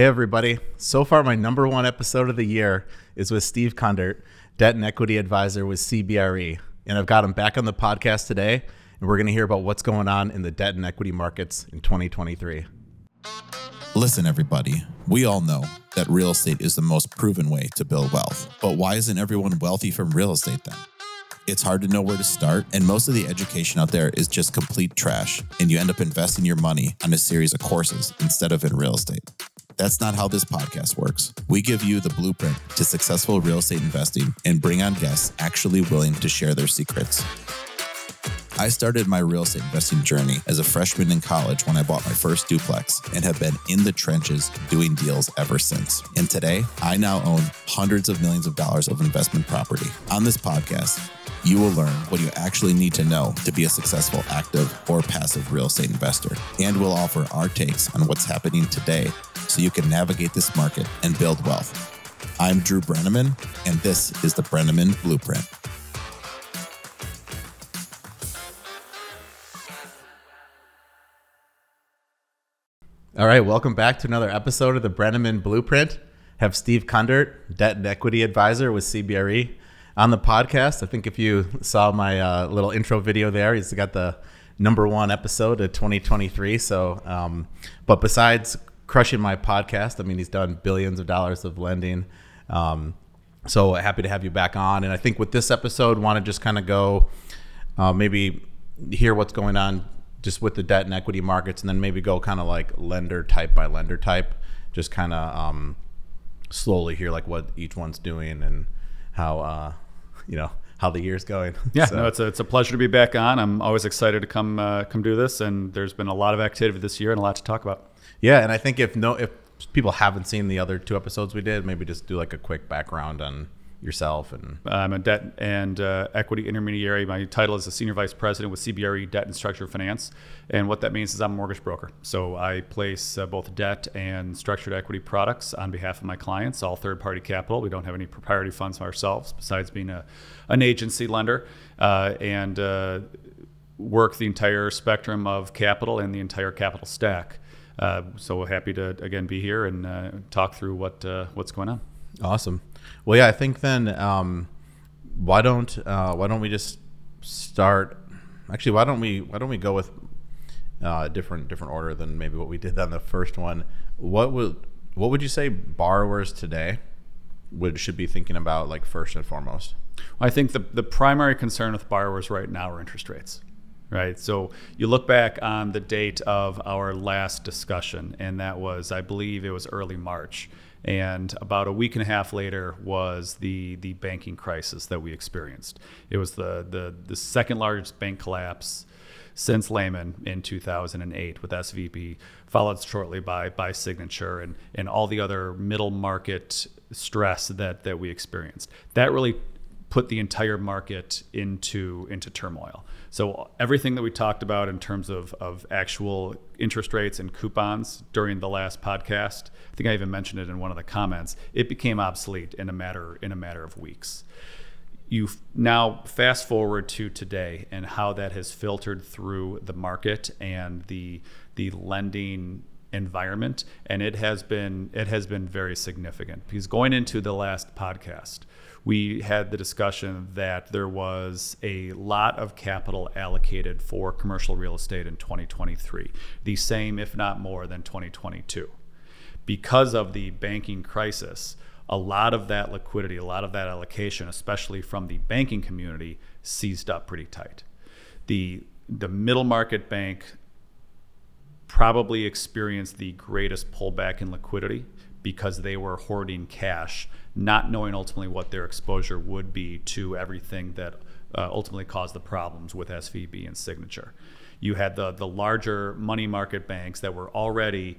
Hey, everybody. So far, my number one episode of the year is with Steve Kundert, Debt and Equity Advisor with CBRE. And I've got him back on the podcast today, and we're going to hear about what's going on in the debt and equity markets in 2023. Listen, everybody, we all know that real estate is the most proven way to build wealth. But why isn't everyone wealthy from real estate then? It's hard to know where to start, and most of the education out there is just complete trash, and you end up investing your money on a series of courses instead of in real estate. That's not how this podcast works. We give you the blueprint to successful real estate investing and bring on guests actually willing to share their secrets. I started my real estate investing journey as a freshman in college when I bought my first duplex and have been in the trenches doing deals ever since. And today, I now own hundreds of millions of dollars of investment property. On this podcast, you will learn what you actually need to know to be a successful active or passive real estate investor. And we'll offer our takes on what's happening today so you can navigate this market and build wealth. I'm Drew Breneman, and this is the Breneman Blueprint. All right, welcome back to another episode of the Breneman Blueprint. Have Steve Kundert, Debt and Equity Advisor with CBRE, on the podcast. I think if you saw my uh, little intro video there, he's got the number one episode of 2023. So, um, but besides crushing my podcast, I mean, he's done billions of dollars of lending. Um, so happy to have you back on. And I think with this episode, want to just kind of go uh, maybe hear what's going on just with the debt and equity markets, and then maybe go kind of like lender type by lender type, just kind of um, slowly hear like what each one's doing and how uh, you know how the year's going. Yeah, so. no, it's a, it's a pleasure to be back on. I'm always excited to come uh, come do this, and there's been a lot of activity this year and a lot to talk about. Yeah, and I think if no if people haven't seen the other two episodes we did, maybe just do like a quick background on yourself and I'm a debt and uh, equity intermediary. My title is a senior vice president with CBRE Debt and Structured Finance, and what that means is I'm a mortgage broker. So I place uh, both debt and structured equity products on behalf of my clients, all third-party capital. We don't have any proprietary funds ourselves, besides being a an agency lender, uh, and uh, work the entire spectrum of capital and the entire capital stack. Uh, so happy to again be here and uh, talk through what what's going on. Awesome. Well, yeah, I think then um, why don't uh, why don't we just start? Actually, why don't we why don't we go with uh, different different order than maybe what we did on the first one? What would what would you say borrowers today would should be thinking about like first and foremost? I think the the primary concern with borrowers right now are interest rates right? So you look back on the date of our last discussion, and that was, I believe, it was early March. And about a week and a half later was the the banking crisis that we experienced. It was the the, the second largest bank collapse since Lehman in 2008 with SVB, followed shortly by by Signature and and all the other middle market stress that that we experienced. That really put the entire market into into turmoil. So everything that we talked about in terms of, of actual interest rates and coupons during the last podcast, I think I even mentioned it in one of the comments, it became obsolete in a matter in a matter of weeks. You now fast forward to today and how that has filtered through the market and the the lending environment and it has been it has been very significant because going into the last podcast we had the discussion that there was a lot of capital allocated for commercial real estate in 2023, the same, if not more, than 2022. Because of the banking crisis, a lot of that liquidity, a lot of that allocation, especially from the banking community, seized up pretty tight. The, the middle market bank probably experienced the greatest pullback in liquidity because they were hoarding cash not knowing ultimately what their exposure would be to everything that uh, ultimately caused the problems with SVB and Signature. You had the the larger money market banks that were already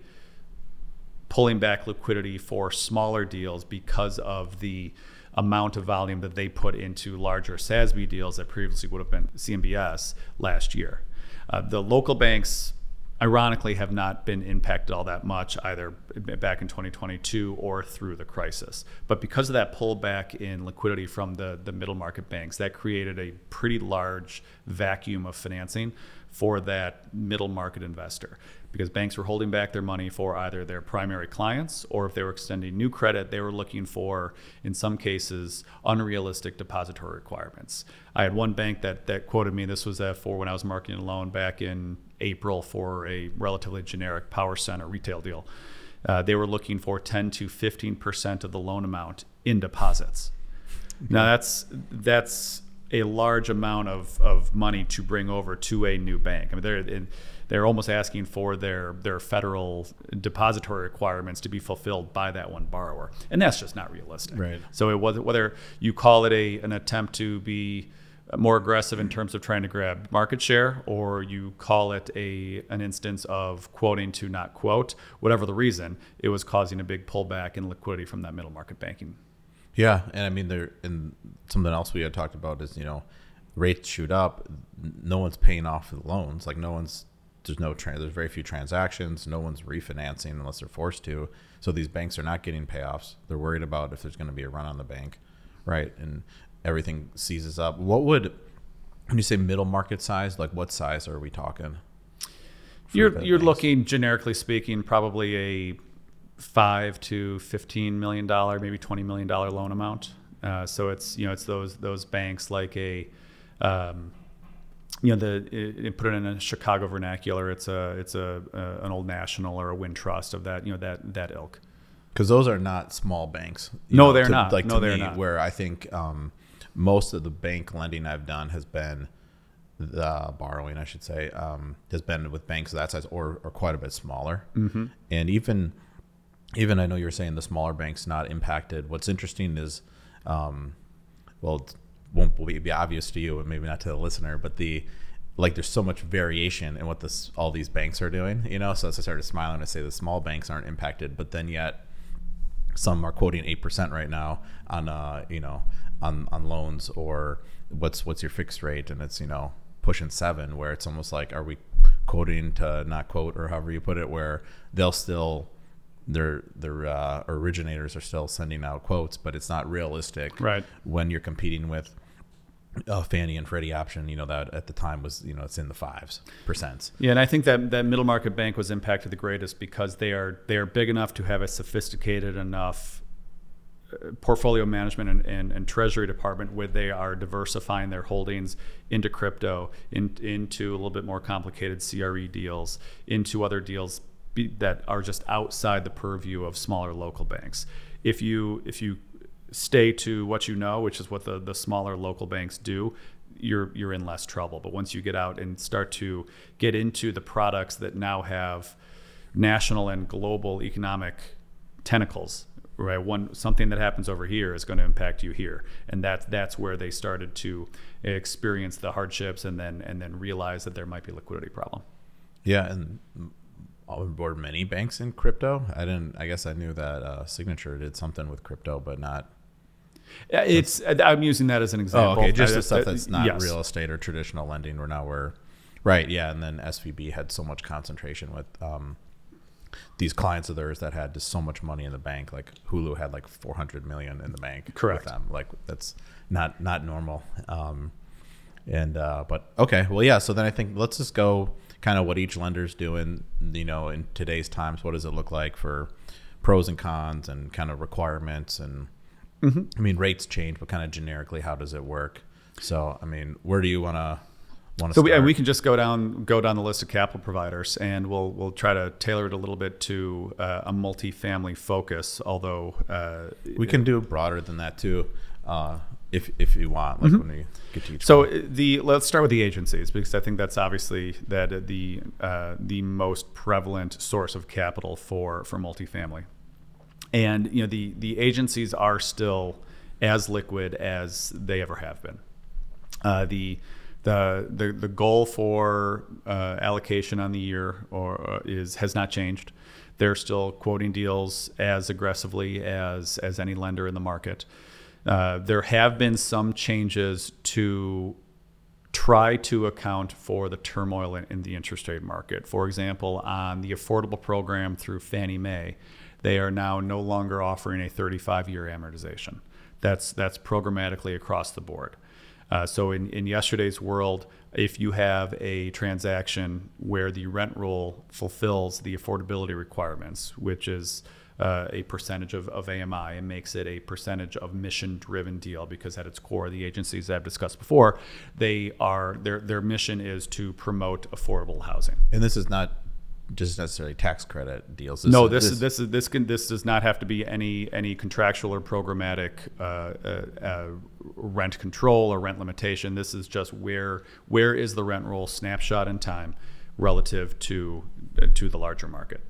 pulling back liquidity for smaller deals because of the amount of volume that they put into larger SASB deals that previously would have been CMBS last year. Uh, the local banks ironically have not been impacted all that much either back in 2022 or through the crisis. But because of that pullback in liquidity from the, the middle market banks, that created a pretty large vacuum of financing for that middle market investor because banks were holding back their money for either their primary clients or if they were extending new credit, they were looking for, in some cases, unrealistic depository requirements. I had one bank that, that quoted me, this was for when I was marketing a loan back in April for a relatively generic power center retail deal. Uh, they were looking for 10 to 15% of the loan amount in deposits. Now that's that's a large amount of, of money to bring over to a new bank. I mean, they're in, they're almost asking for their their federal depository requirements to be fulfilled by that one borrower, and that's just not realistic. Right. So it was whether you call it a an attempt to be more aggressive in terms of trying to grab market share, or you call it a an instance of quoting to not quote, whatever the reason, it was causing a big pullback in liquidity from that middle market banking Yeah, and I mean there and something else we had talked about is you know rates shoot up, no one's paying off the loans, like no one's there's no tra- there's very few transactions, no one's refinancing unless they're forced to. So these banks are not getting payoffs. They're worried about if there's going to be a run on the bank, right? And everything seizes up. What would when you say middle market size, like what size are we talking? You're you're banks? looking generically speaking, probably a five to fifteen million dollar, maybe twenty million dollar loan amount. Uh, so it's you know it's those those banks like a, um, you know the it, it put it in a Chicago vernacular. It's a it's a, a an Old National or a Wintrust of that you know that that ilk. because those are not small banks. No, they're not. Like No, to they're me, not. Where I think um, most of the bank lending I've done has been the borrowing, I should say, um, has been with banks of that size or, or quite a bit smaller. Mm-hmm. And even even I know you're saying the smaller banks not impacted. What's interesting is, um, well, it won't be, obvious to you and maybe not to the listener, but the like there's so much variation in what this all these banks are doing. You know, so as I started smiling to say the small banks aren't impacted, but then yet some are quoting eight percent right now on uh you know on on loans or what's what's your fixed rate and it's you know pushing seven where it's almost like are we quoting to not quote or however you put it where they'll still their their uh, originators are still sending out quotes but it's not realistic Right. when you're competing with a Fannie and Freddie option you know that at the time was you know it's in the fives percent Yeah, and I think that that middle market bank was impacted the greatest because they are they are big enough to have a sophisticated enough uh, portfolio management and, and, and treasury department where they are diversifying their holdings into crypto, in, into a little bit more complicated CRE deals, into other deals be, that are just outside the purview of smaller local banks. If you if you stay to what you know, which is what the, the smaller local banks do, you're you're in less trouble. But once you get out and start to get into the products that now have national and global economic tentacles, right? One something that happens over here is going to impact you here, and that's that's where they started to experience the hardships and then and then realize that there might be a liquidity problem. Yeah, and board many banks in crypto. I didn't. I guess I knew that uh, Signature did something with crypto, but not. Yeah, It's I'm using that as an Oh, example. okay. Just I- the stuff that's not yes. real estate or traditional lending. Where now we're right. Yeah, and then SVB had so much concentration with um, these clients of theirs that had just so much money in the bank. Like Hulu had like 400 million in the bank. Correct. With them. Like that's not not normal. Um, and uh, but okay, well, yeah. So then I think let's just go kind of what each lender's doing. You know, in today's times, what does it look like for pros and cons and kind of requirements and I mean rates change, but kind of generically, how does it work? So I mean, where do you want to want to So we, start? and we can just go down go down the list of capital providers, and we'll we'll try to tailor it a little bit to uh, a multifamily focus. Although uh, we can do broader than that too, uh, if if you want. Like when we get to each. Mm-hmm. So one. the let's start with the agencies because I think that's obviously that uh, the uh, the most prevalent source of capital for for multifamily, and you know the the agencies are still as liquid as they ever have been. Uh, the the the the goal for uh, allocation on the year or uh, is has not changed. They're still quoting deals as aggressively as as any lender in the market. Uh, there have been some changes to try to account for the turmoil in, in the interest rate market. For example, on the affordable program through Fannie Mae, they are now no longer offering a 35 year amortization. That's, that's programmatically across the board. Uh, so in, in yesterday's world, if you have a transaction where the rent roll fulfills the affordability requirements, which is uh, a percentage of, of AMI and makes it a percentage of mission driven deal because at its core the agencies I've discussed before they are their their mission is to promote affordable housing. And this is not just necessarily tax credit deals. no, this, this is this is this can this does not have to be any any contractual or programmatic uh, uh, uh, rent control or rent limitation. This is just where where is the rent roll snapshot in time relative to to the larger market.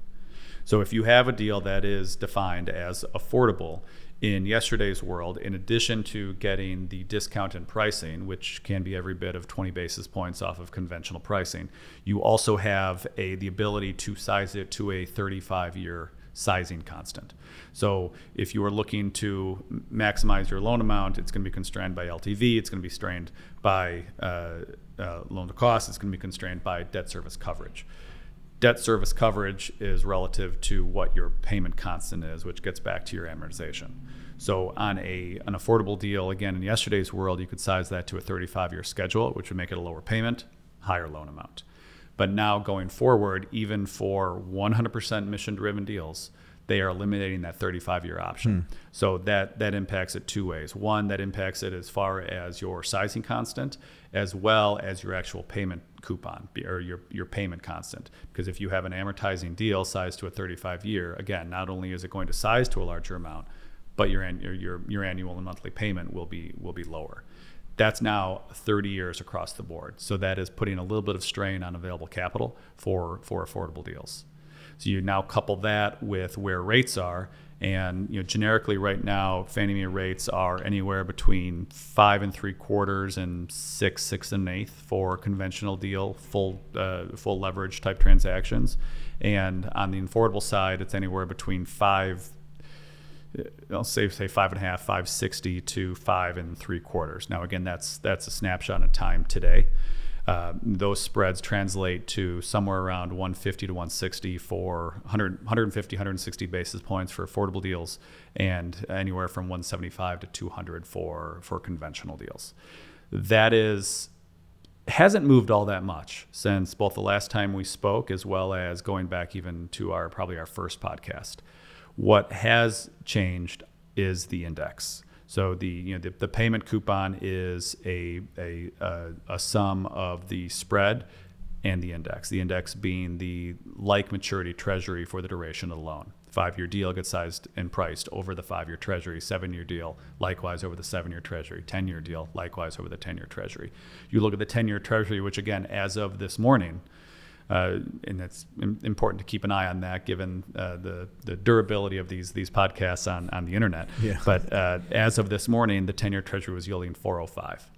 So if you have a deal that is defined as affordable in yesterday's world, in addition to getting the discount in pricing, which can be every bit of 20 basis points off of conventional pricing, you also have a the ability to size it to a 35 year sizing constant. So if you are looking to maximize your loan amount, it's going to be constrained by LTV, it's going to be constrained by uh, uh, loan to cost, it's going to be constrained by debt service coverage debt service coverage is relative to what your payment constant is, which gets back to your amortization. So on a an affordable deal, again in yesterday's world, you could size that to a 35-year schedule, which would make it a lower payment, higher loan amount. But now going forward, even for 100% mission-driven deals, they are eliminating that 35 year option. Hmm. So that that impacts it two ways. One, that impacts it as far as your sizing constant, as well as your actual payment coupon or your your payment constant. Because if you have an amortizing deal sized to a 35 year, again, not only is it going to size to a larger amount, but your your your annual and monthly payment will be will be lower. That's now 30 years across the board. So that is putting a little bit of strain on available capital for for affordable deals. So you now couple that with where rates are, and you know generically right now Fannie Mae rates are anywhere between five and three quarters and six six and an eighth for conventional deal full uh, full leverage type transactions, and on the affordable side it's anywhere between five. Uh, I'll say say five and a half, five sixty to five and three quarters. Now again, that's that's a snapshot of time today. Uh, those spreads translate to somewhere around 150 to 160 for 100, 150, 160 basis points for affordable deals, and anywhere from 175 to 200 for for conventional deals. That is hasn't moved all that much since both the last time we spoke as well as going back even to our probably our first podcast. What has changed is the index. So the you know the, the payment coupon is a, a, a, a sum of the spread and the index. The index being the like maturity treasury for the duration of the loan. Five year deal gets sized and priced over the five year treasury, seven year deal, likewise over the seven year treasury, 10 year deal, likewise over the 10 year treasury. You look at the 10 year treasury, which again, as of this morning, uh, and it's important to keep an eye on that, given uh, the the durability of these these podcasts on on the internet. Yeah. But uh, as of this morning, the ten-year Treasury was yielding 405.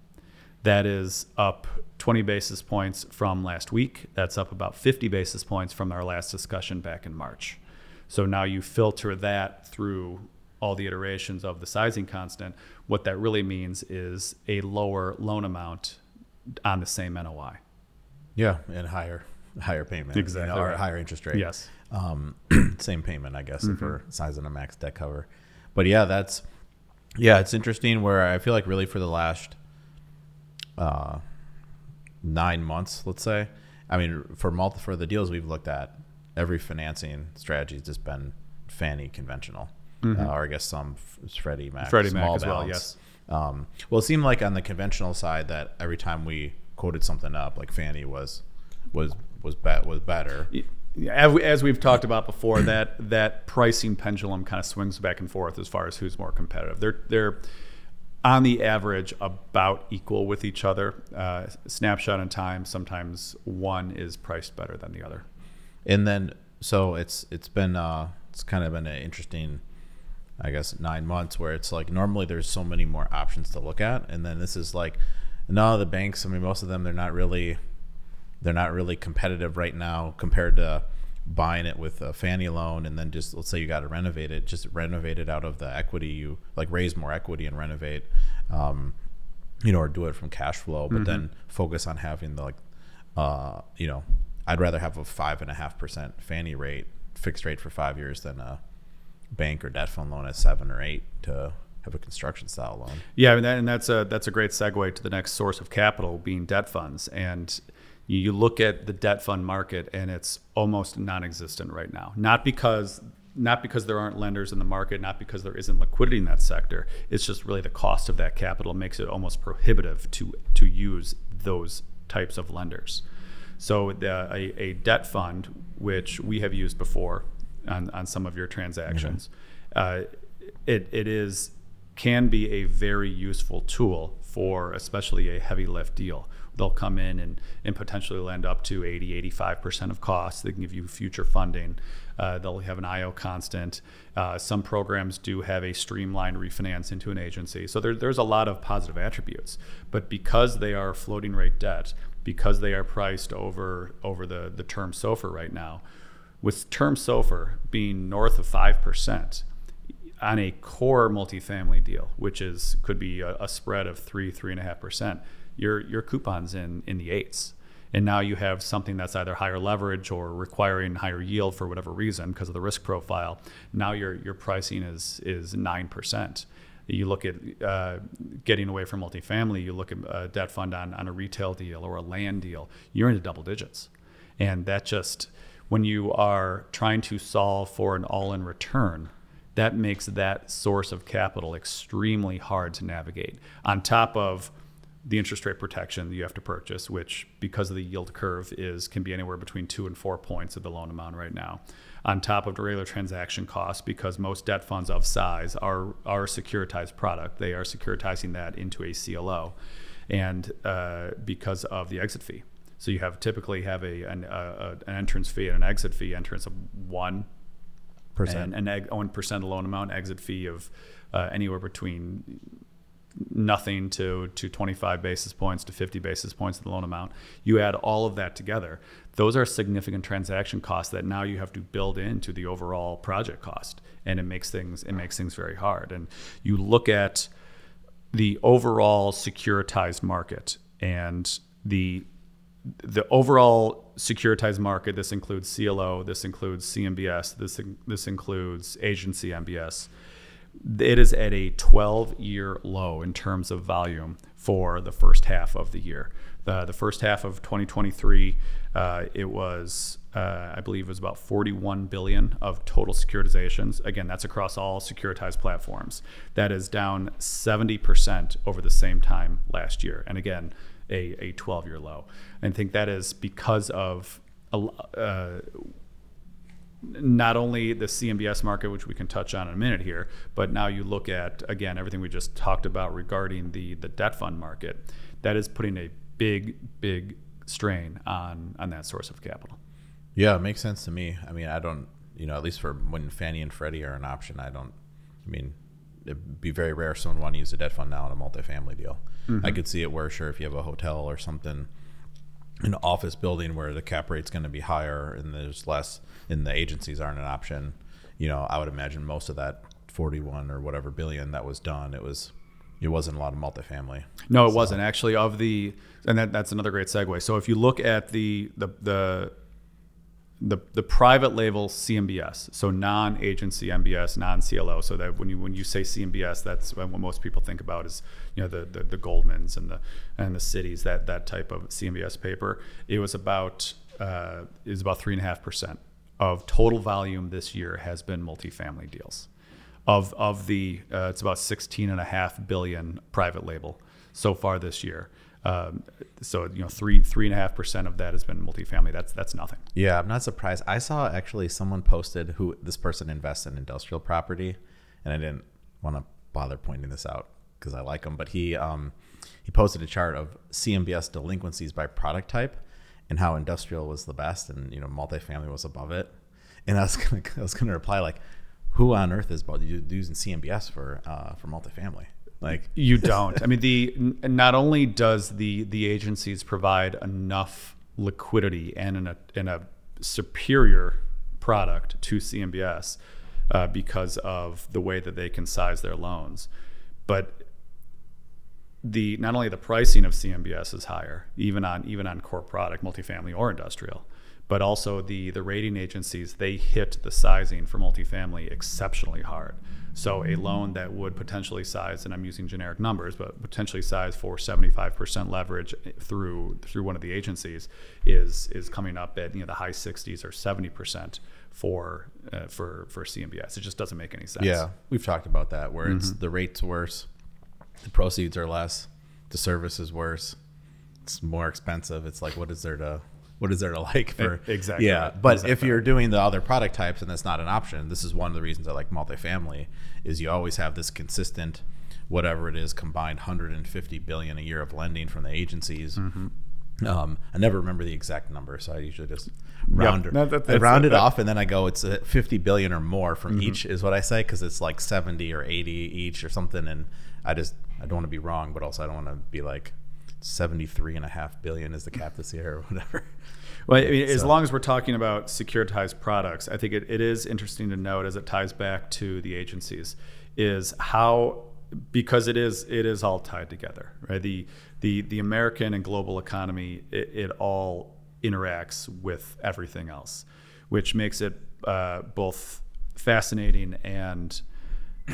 That is up 20 basis points from last week. That's up about 50 basis points from our last discussion back in March. So now you filter that through all the iterations of the sizing constant. What that really means is a lower loan amount on the same NOI. Yeah, and higher higher payment, exactly, you know, or higher interest rate. Yes, um, same payment, I guess, mm-hmm. for sizing a max debt cover. But yeah, that's yeah, it's interesting. Where I feel like really for the last uh, nine months, let's say, I mean, for multi for the deals we've looked at, every financing strategy has just been Fannie conventional, mm-hmm. uh, or I guess some Freddie Mac, Freddie Mac as balance. well. Yes. Um, well, it seemed like on the conventional side that every time we quoted something up, like Fannie was was was bet was better. As we've talked about before, that that pricing pendulum kind of swings back and forth as far as who's more competitive. They're they're on the average about equal with each other. Uh, snapshot in time, sometimes one is priced better than the other. And then so it's it's been uh, it's kind of been an interesting. I guess nine months where it's like normally there's so many more options to look at, and then this is like, no, the banks. I mean, most of them they're not really they're not really competitive right now compared to buying it with a Fannie loan and then just let's say you got to renovate it, just renovate it out of the equity you like raise more equity and renovate, um, you know, or do it from cash flow, but mm-hmm. then focus on having the like, uh, you know, I'd rather have a five and a half percent Fannie rate fixed rate for five years than a bank or debt fund loan at seven or eight to have a construction style loan. Yeah, and, that, and that's a that's a great segue to the next source of capital being debt funds. And you, look at the debt fund market, and it's almost non-existent right now. Not because not because there aren't lenders in the market, not because there isn't liquidity in that sector. It's just really the cost of that capital makes it almost prohibitive to to use those types of lenders. So the, a, a debt fund, which we have used before on, on some of your transactions, mm-hmm. uh, it, it is can be a very useful tool for especially a heavy lift deal. They'll come in and, and potentially lend up to 80, 85% of costs. They can give you future funding. Uh, they'll have an IO constant. Uh, some programs do have a streamlined refinance into an agency. So there, there's a lot of positive attributes. But because they are floating rate debt, because they are priced over over the, the term SOFR right now, with term SOFR being north of 5%, on a core multifamily deal, which is could be a, a spread of three, three and a half percent, your your coupons in in the eights. And now you have something that's either higher leverage or requiring higher yield for whatever reason because of the risk profile. Now your your pricing is is nine percent. You look at uh, getting away from multifamily. You look at a debt fund on on a retail deal or a land deal. You're into double digits, and that just when you are trying to solve for an all-in return that makes that source of capital extremely hard to navigate. On top of the interest rate protection that you have to purchase, which because of the yield curve is can be anywhere between two and four points of the loan amount right now. On top of the regular transaction costs, because most debt funds of size are are a securitized product, they are securitizing that into a CLO, and uh, because of the exit fee. So you have typically have a an, a, an entrance fee and an exit fee. Entrance of one percent and an one percent loan amount, exit fee of uh, anywhere between nothing to to 25 basis points to 50 basis points of the loan amount. You add all of that together, those are significant transaction costs that now you have to build into the overall project cost, and it makes things it makes things very hard. And you look at the overall securitized market and the the overall securitized market, this includes CLO, this includes CMBS, this this includes agency MBS. It is at a 12-year low in terms of volume for the first half of the year. The, the first half of 2023, uh, it was, uh, I believe, it was about 41 billion of total securitizations. Again, that's across all securitized platforms. That is down 70% over the same time last year. And again, a, a 12 year low. I think that is because of a, uh, not only the CMBS market, which we can touch on in a minute here, but now you look at, again, everything we just talked about regarding the, the debt fund market, that is putting a big, big strain on, on that source of capital. Yeah, it makes sense to me. I mean, I don't, you know, at least for when Fannie and Freddie are an option, I don't, I mean, it'd be very rare someone want to use a debt fund now in a multifamily deal. Mm-hmm. I could see it where, sure, if you have a hotel or something, an office building where the cap rate's going to be higher and there's less, and the agencies aren't an option. You know, I would imagine most of that 41 or whatever billion that was done, it was it wasn't a lot of multifamily. No, it so. wasn't actually. Of the and that, that's another great segue. So if you look at the the the the, the private label CMBS, so non-agency MBS, non-CLO. So that when you when you say CMBS, that's what most people think about is you know the, the, the Goldmans and the and the Citis that that type of CMBS paper. It was about uh, is about three and a half percent of total volume this year has been multifamily deals. Of of the uh, it's about sixteen and a half billion private label so far this year. Um, so you know, three three and a half percent of that has been multifamily. That's that's nothing. Yeah, I'm not surprised. I saw actually someone posted who this person invests in industrial property, and I didn't want to bother pointing this out because I like him, but he um, he posted a chart of CMBS delinquencies by product type and how industrial was the best, and you know, multifamily was above it. And I was gonna I was gonna reply like, who on earth is using CMBS for uh, for multifamily? Like you don't. I mean, the not only does the the agencies provide enough liquidity and in a in a superior product to CMBS uh, because of the way that they can size their loans, but the not only the pricing of CMBS is higher, even on even on core product, multifamily or industrial, but also the the rating agencies they hit the sizing for multifamily exceptionally hard. So a loan that would potentially size, and I'm using generic numbers, but potentially size for 75% leverage through through one of the agencies is is coming up at you know the high 60s or 70% for uh, for for CMBS. It just doesn't make any sense. Yeah, we've talked about that where it's the rates worse, the proceeds are less, the service is worse, it's more expensive. It's like what is there to what is there to like for exactly Yeah, right. but Exactly if you're doing the other product types and that's not an option, this is one of the reasons I like multifamily is you always have this consistent whatever it is combined 150 billion a year of lending from the agencies. Mm-hmm. Um, I never remember the exact number, so I usually just round, No, that- I round it that- off, and then I go, it's uh, 50 billion or more from Mm-hmm. each, is what I say, because it's like 70 or 80 each or something. And I just, I don't want to be wrong, but also I don't want to be like 73 and a half billion is the cap this year or whatever. Well, I mean, as long as we're talking about securitized products, I think it, it is interesting to note as it ties back to the agencies is how because it is it is all tied together, right? The the the American and global economy it, it all interacts with everything else, which makes it uh, both fascinating and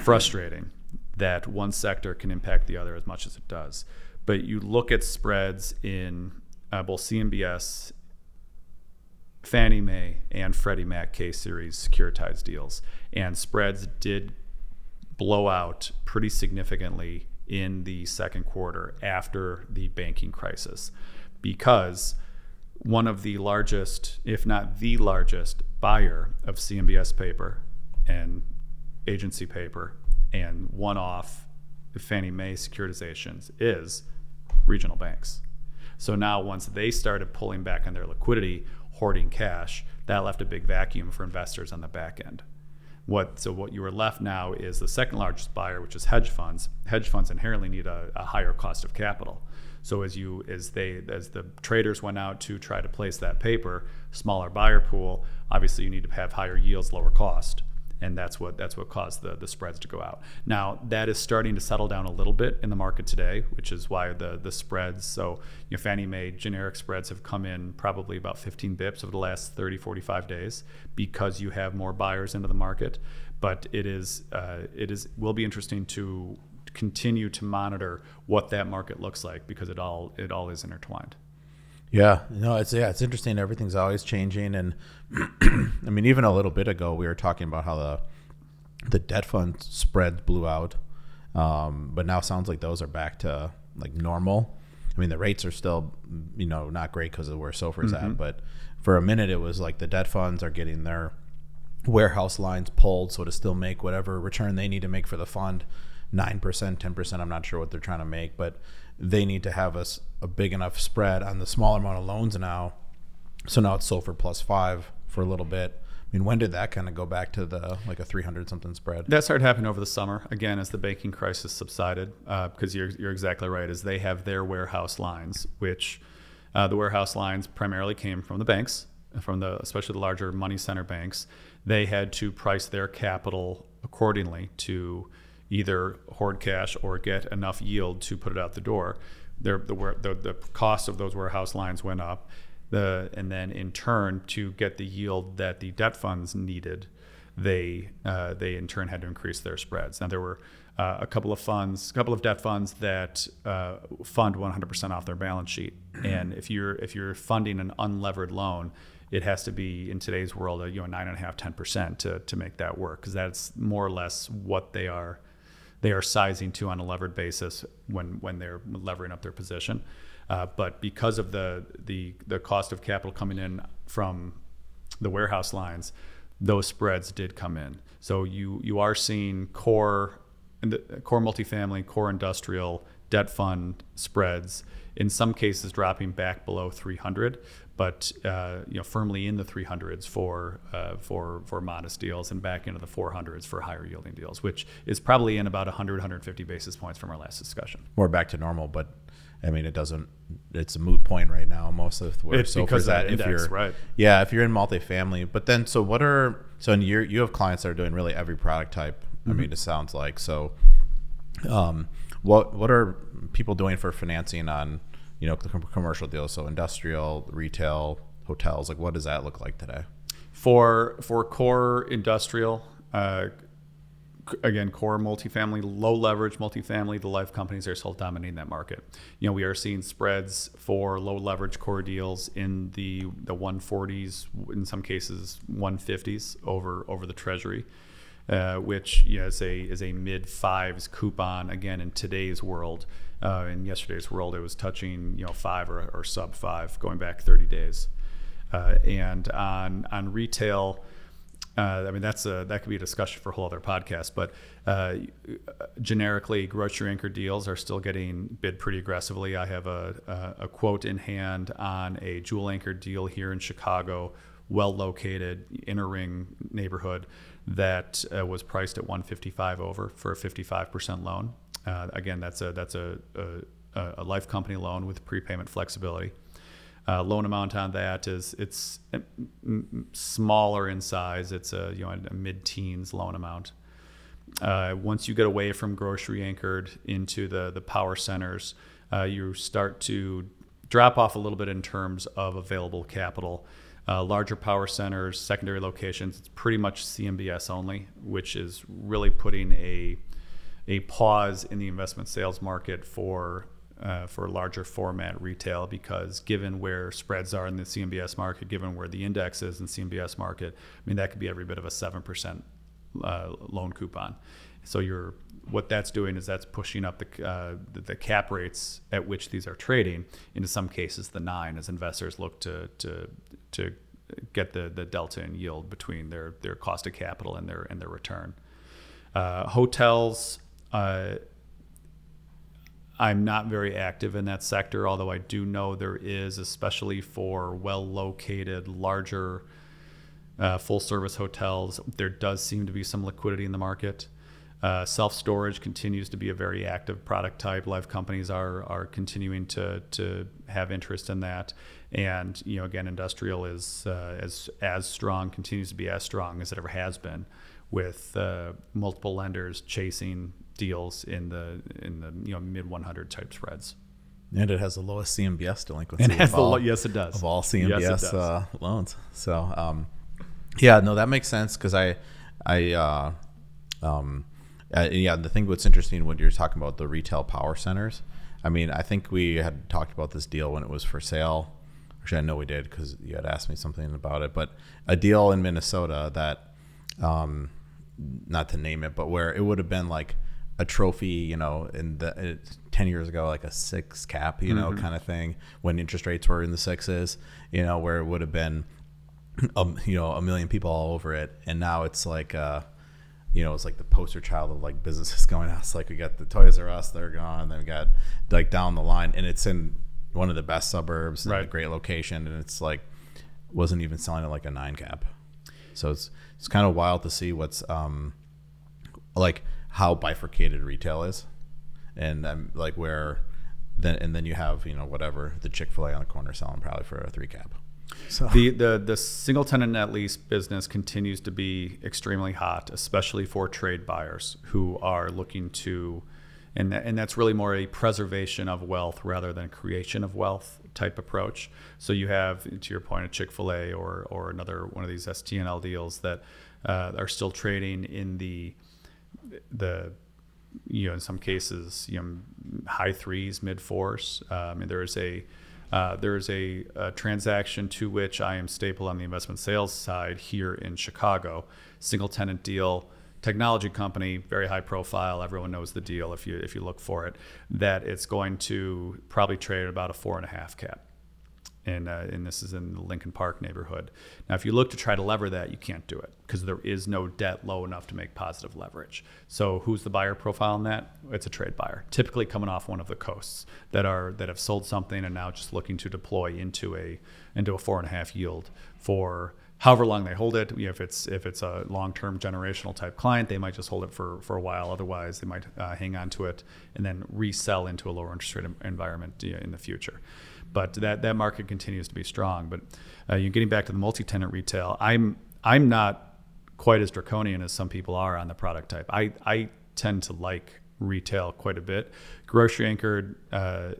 frustrating that one sector can impact the other as much as it does. But you look at spreads in uh, both CMBS Fannie Mae and Freddie Mac K series securitized deals, and spreads did blow out pretty significantly in the second quarter after the banking crisis because one of the largest, if not the largest, buyer of CMBS paper and agency paper and one off Fannie Mae securitizations is regional banks. So now, once they started pulling back on their liquidity, hoarding cash, that left a big vacuum for investors on the back end. What so what you are left now is the second largest buyer, which is hedge funds. Hedge funds inherently need a, a higher cost of capital. So as you as they as the traders went out to try to place that paper, smaller buyer pool, obviously you need to have higher yields, lower cost and that's what that's what caused the the spreads to go out. Now that is starting to settle down a little bit in the market today, which is why the the spreads. So you know, Fannie Mae generic spreads have come in probably about 15 bips over the last 30 45 days because you have more buyers into the market. But it is uh, it is will be interesting to continue to monitor what that market looks like because it all it all is intertwined. Yeah, no, it's yeah, it's interesting. Everything's always changing, and I mean, even a little bit ago, we were talking about how the the debt fund spread blew out, um, but now sounds like those are back to like normal. I mean, the rates are still, you know, not great because of where SOFR's at, but for a minute, it was like the debt funds are getting their warehouse lines pulled, so to still make whatever return they need to make for the fund, nine percent, ten percent. I'm not sure what they're trying to make, but they need to have us a big enough spread on the small amount of loans now. So now it's SOFR plus five for a little bit. I mean, when did that kind of go back to the like a 300 something spread? That started happening over the summer again as the banking crisis subsided. Uh, because you're you're exactly right, as they have their warehouse lines, which uh, the warehouse lines primarily came from the banks, from the especially the larger money center banks. They had to price their capital accordingly to either hoard cash or get enough yield to put it out the door. The, the, the cost of those warehouse lines went up. The, and then in turn, to get the yield that the debt funds needed, they, uh, they in turn had to increase their spreads. Now, there were uh, a couple of funds, a couple of debt funds that uh, fund 100% off their balance sheet. And if you're, if you're funding an unlevered loan, it has to be in today's world, a, you know, nine and a half, 10% to, to make that work. Cause that's more or less what they are, they are sizing to on a levered basis when, when they're levering up their position. Uh, but because of the, the, the cost of capital coming in from the warehouse lines, those spreads did come in. So you, you are seeing core, core multifamily, core industrial, debt fund spreads, in some cases dropping back below 300, but uh, you know firmly in the 300s for uh, for for modest deals and back into the 400s for higher yielding deals, which is probably in about 100 150 basis points from our last discussion. More back to normal, but I mean, it doesn't. It's a moot point right now. Most of where It's SOFR's because of at. that if you're right. yeah, if you're in multifamily, but then so what are so in your you have clients that are doing really every product type. I Mm-hmm. mean, it sounds like so. Um, what what are people doing for financing on you know the commercial deals? So industrial, retail, hotels? Like, what does that look like today? For for core industrial, uh, again, core multifamily, low leverage multifamily, the life companies are still dominating that market. You know, we are seeing spreads for low leverage core deals in the the 140s, in some cases 150s over over the treasury. Uh, which you know, is a is a mid fives coupon again in today's world. Uh, in yesterday's world, it was touching you know five or, or sub five, going back 30 days. Uh, and on on retail, uh, I mean that's a that could be a discussion for a whole other podcast. But uh, generically, grocery anchor deals are still getting bid pretty aggressively. I have a, a, a quote in hand on a Jewel anchor deal here in Chicago, well located inner ring neighborhood that uh, was priced at 155 over for a 55% loan. Uh, again, that's a that's a, a, a life company loan with prepayment flexibility. Uh, loan amount on that is it's smaller in size. It's a you know a mid-teens loan amount. Uh, once you get away from grocery anchored into the the power centers, uh, you start to drop off a little bit in terms of available capital. Uh, larger power centers, secondary locations, it's pretty much CMBS only, which is really putting a a pause in the investment sales market for uh, for larger format retail because given where spreads are in the CMBS market, given where the index is in CMBS market, I mean that could be every bit of a seven percent uh, loan coupon. So you're what that's doing is that's pushing up the, uh, the, cap rates at which these are trading into some cases the nine as investors look to to to get the, the delta in yield between their their cost of capital and their and their return. Uh, hotels. Uh, I'm not very active in that sector, although I do know there is, especially for well located, larger uh, full service hotels, there does seem to be some liquidity in the market. Uh, Self storage continues to be a very active product type. Life companies are are continuing to to have interest in that, and you know again, industrial is uh, as as strong, continues to be as strong as it ever has been, with uh, multiple lenders chasing deals in the in the you know mid 100 type spreads. And it has the lowest CMBS delinquency. And has of the all- lo- yes, it does. of all CMBS does. uh, loans. So, um, yeah, no, that makes sense because I, I, uh, um, uh, yeah, the thing what's interesting when you're talking about the retail power centers. I mean, I think we had talked about this deal when it was for sale. Actually, I know we did because you had asked me something about it. But a deal in Minnesota that, um, not to name it, but where it would have been like a trophy, you know, in the it, ten years ago, like a six cap, you know, kind of thing, when interest rates were in the sixes, you know, where it would have been, um, you know, a million people all over it, and now it's like, uh, you know, it's like the poster child of like businesses going out. It's like we got the Toys R Us, they're gone, then we got like down the line, and it's in one of the best suburbs, in a Right. great location, and it's like wasn't even selling at like a nine cap. So it's it's kind of wild to see what's um like how bifurcated retail is, and um, like where then and then you have you know whatever the Chick Fil A on the corner selling probably for a three cap. So The, the the single tenant net lease business continues to be extremely hot, especially for trade buyers who are looking to, and and that's really more a preservation of wealth rather than a creation of wealth type approach. So you have, to your point, a Chick Fil A or or another one of these STNL deals that uh, are still trading in the the you know in some cases you know high threes mid fours um, and there's a uh, there's a, a transaction to which I am staple on the investment sales side here in Chicago. Single tenant deal technology company very high profile. Everyone knows the deal if you if you look for it that it's going to probably trade at about a four and a half cap and, uh, and this is in the Lincoln Park neighborhood. Now, if you look to try to lever that, you can't do it because there is no debt low enough to make positive leverage. So, who's the buyer profile in that? It's a trade buyer, typically coming off one of the coasts that are that have sold something and now just looking to deploy into a into a four and a half yield for however long they hold it. You know, if it's if it's a long-term generational type client, they might just hold it for for a while. Otherwise, they might uh, hang on to it and then resell into a lower interest rate environment you know, in the future. But that that market continues to be strong. But uh, you're getting back to the multi-tenant retail. I'm I'm not quite as draconian as some people are on the product type. I I tend to like retail quite a bit. Grocery anchored. Uh,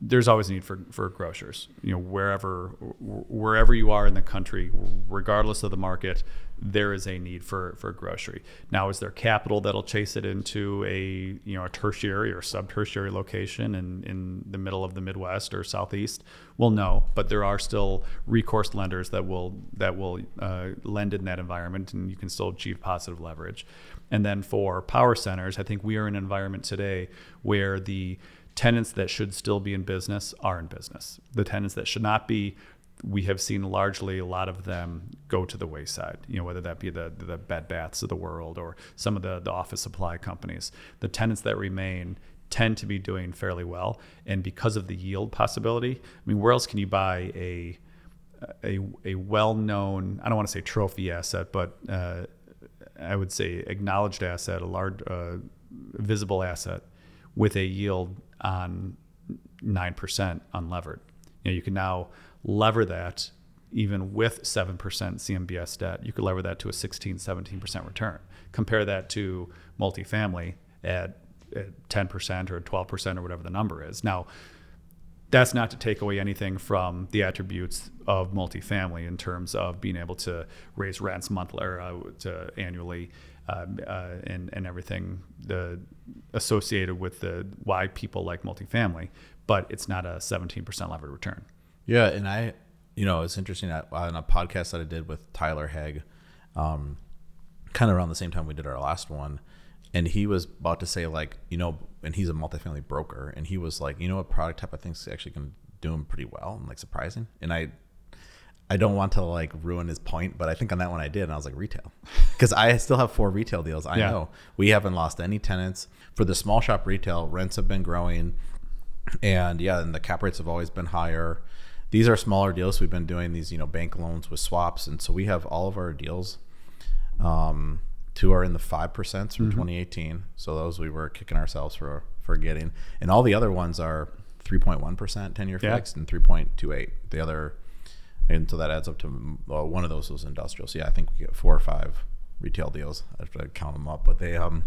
there's always a need for, for grocers. You know, wherever wherever you are in the country, regardless of the market, there is a need for for grocery. Now, is there capital that'll chase it into a you know a tertiary or sub tertiary location in in the middle of the Midwest or Southeast? Well, no, but there are still recourse lenders that will that will uh, lend in that environment, and you can still achieve positive leverage. And then for power centers, I think we are in an environment today where the tenants that should still be in business are in business. The tenants that should not be, we have seen largely a lot of them go to the wayside. You know, whether that be the the Bed Baths of the world or some of the the office supply companies. The tenants that remain tend to be doing fairly well, and because of the yield possibility, I mean, where else can you buy a a, a well-known, I don't want to say trophy asset, but uh, I would say acknowledged asset, a large uh, visible asset with a yield on 9% unlevered. You know, you can now lever that even with 7% CMBS debt. You could lever that to a 16, 17% return. Compare that to multifamily at, at 10% or 12% or whatever the number is. Now, that's not to take away anything from the attributes of multifamily in terms of being able to raise rents monthly or uh, to annually uh, uh, and, and everything the associated with the why people like multifamily, but it's not a 17% levered return. Yeah, and I, you know, it's interesting on a podcast that I did with Tyler Haig, um, kind of around the same time we did our last one, and he was about to say like, you know, and he's a multifamily broker, and he was like, you know, what product type I think is actually going to do him pretty well and like surprising, and I I don't want to like ruin his point, but I think on that one I did, and I was like retail, because I still have four retail deals. I yeah. know we haven't lost any tenants for the small shop retail. Rents have been growing, and yeah, and the cap rates have always been higher. These are smaller deals. We've been doing these, you know, bank loans with swaps, and so we have all of our deals. Um, two are in the five percent from mm-hmm. 2018, so those we were kicking ourselves for for getting, and all the other ones are 3.1 percent ten year yeah. fixed and 3.28. The other and so that adds up to well, one of those was industrial. So yeah, I think we get four or five retail deals. I have to count them up, but they um,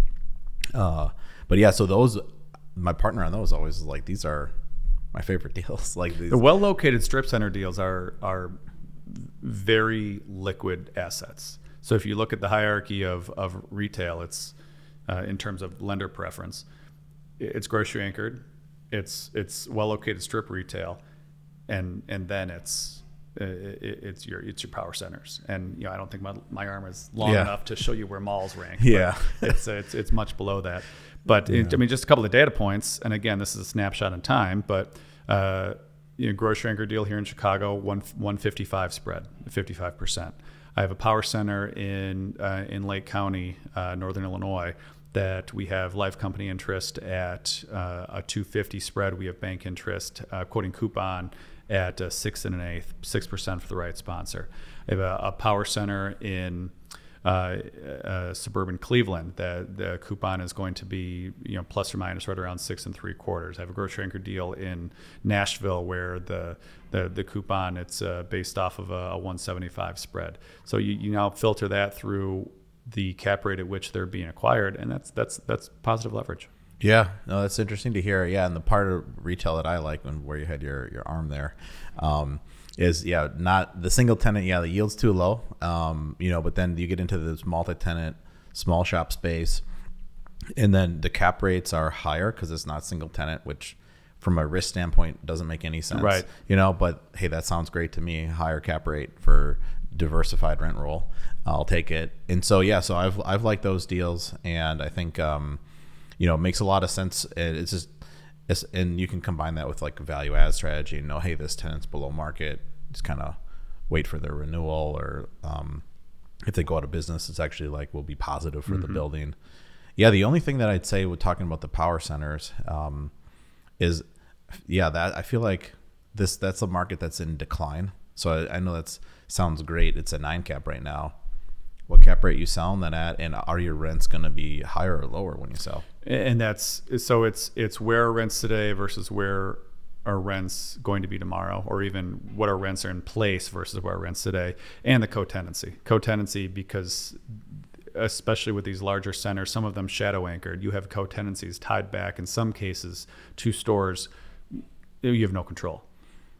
uh, but yeah, so those my partner on those always is like these are my favorite deals. like these. the well located strip center deals are are very liquid assets. So if you look at the hierarchy of of retail, it's uh, in terms of lender preference, it's grocery anchored, it's it's well located strip retail, and and then it's it's your it's your power centers. And you know I don't think my, my arm is long yeah. enough to show you where malls rank yeah. it's, it's it's much below that. But yeah. it, I mean just a couple of data points and again this is a snapshot in time but uh, you know grocery anchor deal here in Chicago one 155 spread 55 percent. I have a power center in uh, in Lake County uh, Northern Illinois that we have life company interest at uh, a 250 spread. We have bank interest uh, quoting coupon at uh, six and an eighth, six percent for the right sponsor. I have a, a power center in uh, uh, suburban Cleveland. The the coupon is going to be you know plus or minus right around six and three quarters. I have a grocery anchor deal in Nashville where the the, the coupon it's uh, based off of a, a 175 spread. So you, you now filter that through the cap rate at which they're being acquired, and that's that's that's positive leverage. Yeah, no, that's interesting to hear. Yeah, and the part of retail that I like, when where you had your your arm there, um, is yeah, not the single tenant. Yeah, the yield's too low. Um, you know, but then you get into this multi-tenant small shop space, and then the cap rates are higher because it's not single tenant, which from a risk standpoint doesn't make any sense. Right. You know, but hey, that sounds great to me. Higher cap rate for diversified rent roll. I'll take it. And so yeah, so I've I've liked those deals, and I think. Um, you know, makes a lot of sense. It's just, it's, and you can combine that with like a value add strategy and know, hey, this tenant's below market. Just kind of wait for their renewal, or um, if they go out of business, it's actually like will be positive for mm-hmm. the building. Yeah, the only thing that I'd say with talking about the power centers um, is, yeah, that I feel like this that's a market that's in decline. So I, I know that sounds great. It's a nine cap right now what cap rate you selling that at, and are your rents going to be higher or lower when you sell? And that's so it's it's where rents today versus where are rents going to be tomorrow, or even what our rents are in place versus where our rents today, and the co-tenancy. Co-tenancy because especially with these larger centers, some of them shadow anchored. You have co-tenancies tied back in some cases to stores you have no control.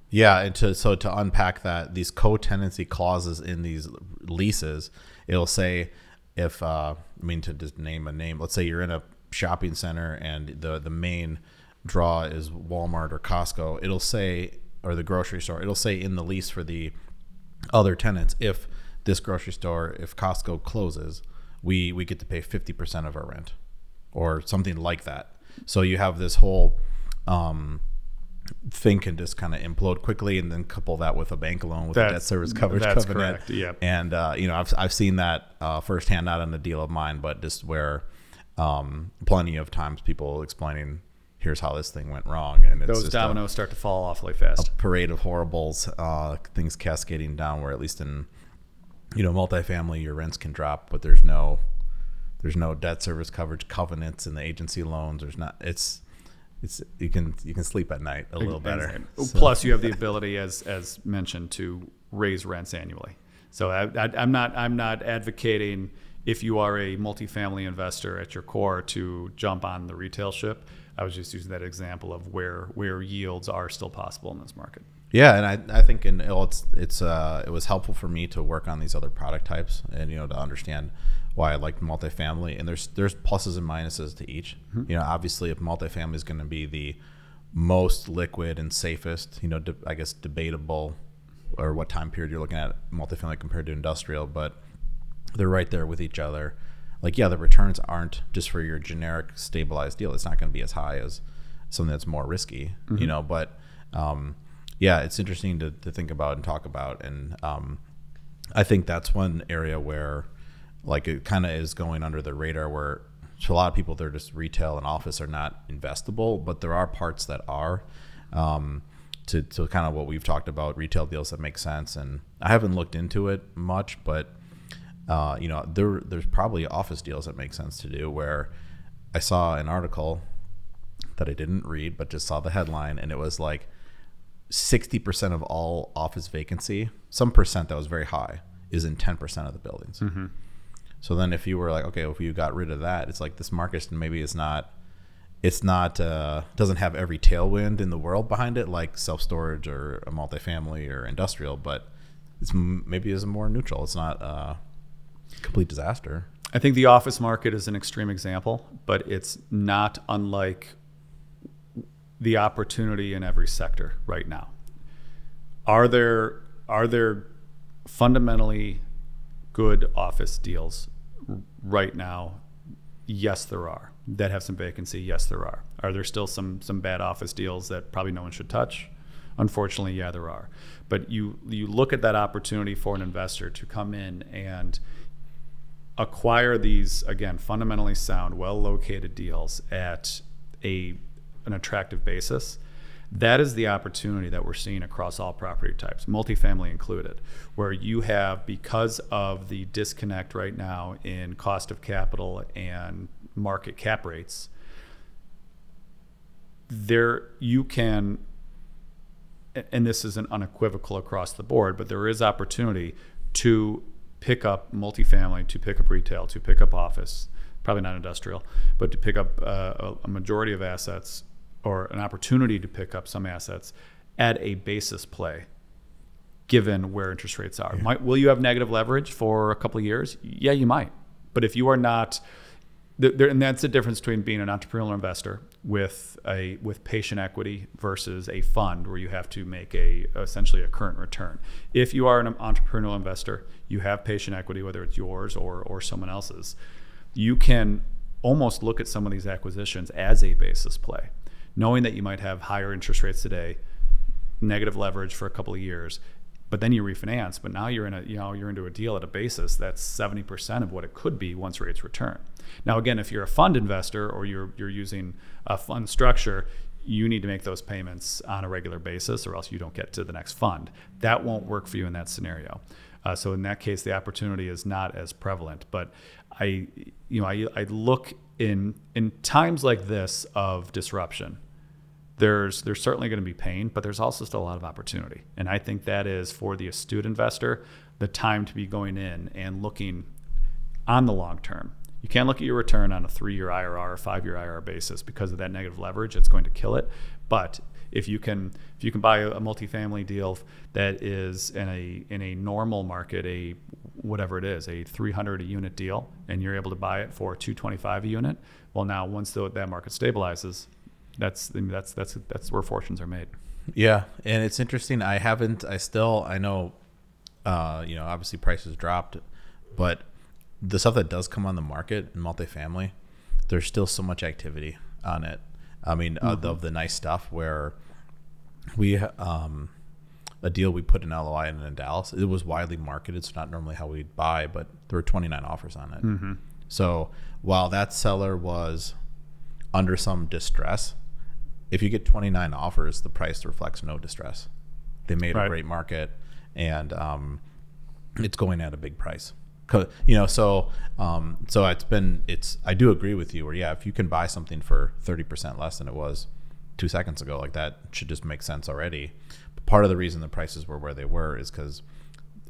Yeah, and to so to unpack that, these co-tenancy clauses in these leases, it'll say if uh, I mean to just name a name. Let's say you're in a shopping center and the the main draw is Walmart or Costco. It'll say or the grocery store. It'll say in the lease for the other tenants if this grocery store if Costco closes, we we get to pay fifty percent of our rent, or something like that. So you have this whole um, thing can just kind of implode quickly, and then couple that with a bank loan with a debt service coverage that's covenant. correct, yep. And uh, you know, I've I've seen that uh, firsthand, not on a deal of mine, but just where um, plenty of times people explaining, here's how this thing went wrong, and it's Those just a- dominoes start to fall awfully fast. parade of horribles, uh, things cascading down. Where at least in you know multifamily, your rents can drop, but there's no there's no debt service coverage covenants in the agency loans. There's not. It's it's you can you can sleep at night a little better. So- Plus, you have the ability, as as mentioned, to raise rents annually. So I, I, I'm not I'm not advocating if you are a multifamily investor at your core to jump on the retail ship. I was just using that example of where where yields are still possible in this market. Yeah, and I, I think in it's it's uh, it was helpful for me to work on these other product types and you know to understand why I liked multifamily. And there's there's pluses and minuses to each. You know, obviously, if multifamily is going to be the most liquid and safest, you know, de- I guess debatable, or what time period you're looking at multifamily compared to industrial, but they're right there with each other. Like, yeah, the returns aren't just for your generic stabilized deal. It's not going to be as high as something that's more risky, you know. But um, yeah, it's interesting to, to think about and talk about. And um, I think that's one area where, like, it kind of is going under the radar. Where to a lot of people, they're just retail and office are not investable, but there are parts that are. Um, to, to kind of what we've talked about, retail deals that make sense. And I haven't looked into it much, but uh, you know, there there's probably office deals that make sense to do. Where I saw an article that I didn't read, but just saw the headline, and it was like sixty percent of all office vacancy, some percent that was very high, is in ten percent of the buildings. So then, if you were like, okay, if you got rid of that, it's like this market maybe it's not, it's not uh, doesn't have every tailwind in the world behind it, like self storage or a multifamily or industrial, but it's maybe is more neutral. It's not a complete disaster. I think the office market is an extreme example, but it's not unlike the opportunity in every sector right now. Are there are there fundamentally good office deals right now? Yes, there are. That have some vacancy. Yes, there are. Are there still some some bad office deals that probably no one should touch? Unfortunately, yeah, there are. But you you look at that opportunity for an investor to come in and acquire these again fundamentally sound, well located deals at a an attractive basis. That is the opportunity that we're seeing across all property types, multifamily included, where you have because of the disconnect right now in cost of capital and market cap rates, there you can and this isn't unequivocal across the board, but there is opportunity to pick up multifamily, to pick up retail, to pick up office, probably not industrial, but to pick up uh, a, a majority of assets or an opportunity to pick up some assets at a basis play given where interest rates are. Might, will you have negative leverage for a couple of years? Yeah, you might. But if you are not, th- there, and that's the difference between being an entrepreneurial investor with a with patient equity versus a fund where you have to make a essentially a current return. If you are an entrepreneurial investor, you have patient equity, whether it's yours or or someone else's. You can almost look at some of these acquisitions as a basis play, knowing that you might have higher interest rates today, negative leverage for a couple of years, but then you refinance. But now you're in a you know you're into a deal at a basis that's seventy percent of what it could be once rates return. Now again, if you're a fund investor or you're you're using a fund structure, you need to make those payments on a regular basis, or else you don't get to the next fund. That won't work for you in that scenario. Uh, so in that case, the opportunity is not as prevalent. But I, you know, I, I look in in times like this of disruption there's there's certainly going to be pain, but there's also still a lot of opportunity. And I think that is for the astute investor the time to be going in and looking on the long term. You can't look at your return on a three-year IRR or five-year IRR basis because of that negative leverage. It's going to kill it. But if you can if you can buy a multifamily deal that is in a in a normal market a whatever it is a 300 a unit deal and you're able to buy it for 225 a unit well now once the, that market stabilizes that's that's that's that's where fortunes are made Yeah, and it's interesting. I haven't. I still. I know. Uh, you know, obviously prices dropped, but the stuff that does come on the market in multifamily, there's still so much activity on it. I mean, uh, the, of the nice stuff where we um, a deal we put in LOI in, in Dallas. It was widely marketed. It's not normally how we'd buy, but there were 29 offers on it. So while that seller was under some distress, if you get 29 offers, the price reflects no distress. They made a great market, and um, it's going at a big price. You know, so um, so it's been it's. I do agree with you. Where yeah, if you can buy something for 30 percent less than it was two seconds ago, like that should just make sense already. But part of the reason the prices were where they were is because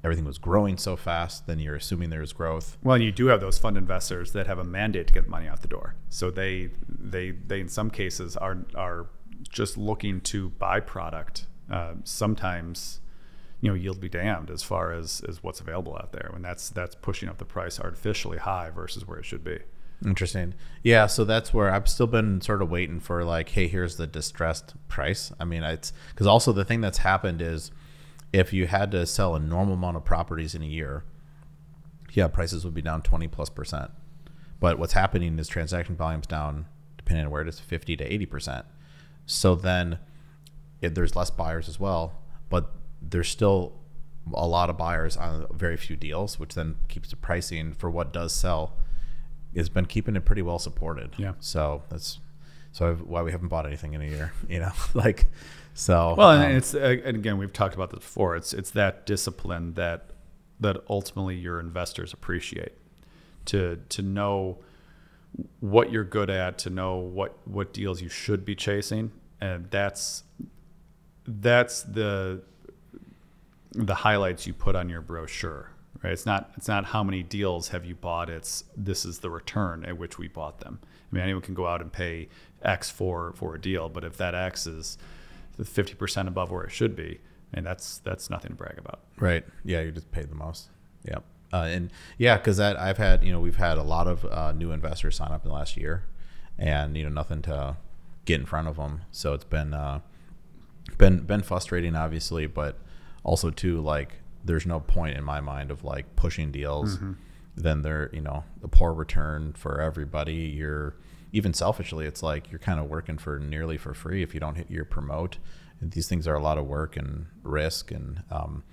everything was growing so fast. Then you're assuming there's growth. Well, and you do have those fund investors that have a mandate to get the money out the door. So they they they in some cases are are just looking to buy product. Uh, sometimes, you know, yield be damned as far as as what's available out there, and that's that's pushing up the price artificially high versus where it should be. Interesting. Yeah, so that's where I've still been sort of waiting for like, hey, here's the distressed price. I mean, it's because also the thing that's happened is if you had to sell a normal amount of properties in a year, yeah, prices would be down 20 plus percent. But what's happening is transaction volume's down, depending on where it is, 50 to 80 percent. So then if there's less buyers as well, but there's still a lot of buyers on very few deals, which then keeps the pricing for what does sell has been keeping it pretty well supported. Yeah. So that's so I've, why we haven't bought anything in a year. You know, like so. Well, and um, it's uh, and again we've talked about this before. It's it's that discipline that that ultimately your investors appreciate to to know what you're good at, to know what what deals you should be chasing, and that's that's the the highlights you put on your brochure. Right? It's not it's not how many deals have you bought. It's this is the return at which we bought them. I mean, anyone can go out and pay X for for a deal, but if that X is fifty percent above where it should be, and that's that's nothing to brag about. Right. Yeah, you just paid the most. Yeah. Uh, and yeah, because that I've had, you know, we've had a lot of uh, new investors sign up in the last year, and you know, nothing to get in front of them. So it's been uh, been been frustrating, obviously, but also too like there's no point in my mind of like pushing deals. Then they're you know a poor return for everybody. You're even selfishly, it's like you're kind of working for nearly for free if you don't hit your promote. And these things are a lot of work and risk and um,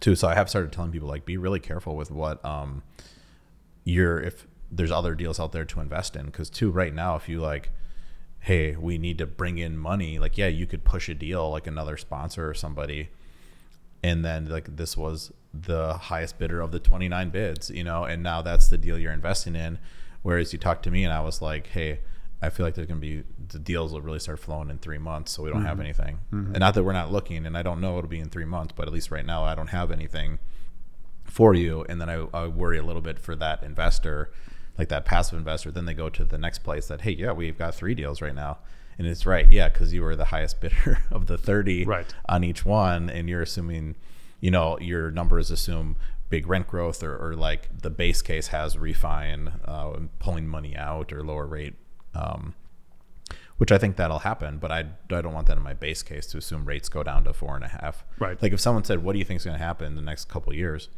too. So I have started telling people like be really careful with what um you're if there's other deals out there to invest in because too right now if you like hey we need to bring in money like yeah you could push a deal like another sponsor or somebody and then like this was the highest bidder of the 29 bids you know and now that's the deal you're investing in whereas you talked to me and i was like hey i feel like there's going to be the deals will really start flowing in three months so we don't have mm-hmm. anything. Mm-hmm. And not that we're not looking and i don't know it'll be in three months but at least right now i don't have anything for you. And then I, I worry a little bit for that investor like that passive investor. Then they go to the next place that hey yeah we've got three deals right now. And it's right yeah because you were the highest bidder of the 30 Right. on each one and you're assuming you know your numbers assume big rent growth or, or like the base case has refine uh, pulling money out or lower rate um, which I think that'll happen, but I, I don't want that in my base case to assume rates go down to four and a half. Right. Like if someone said, "What do you think is going to happen in the next couple of years?"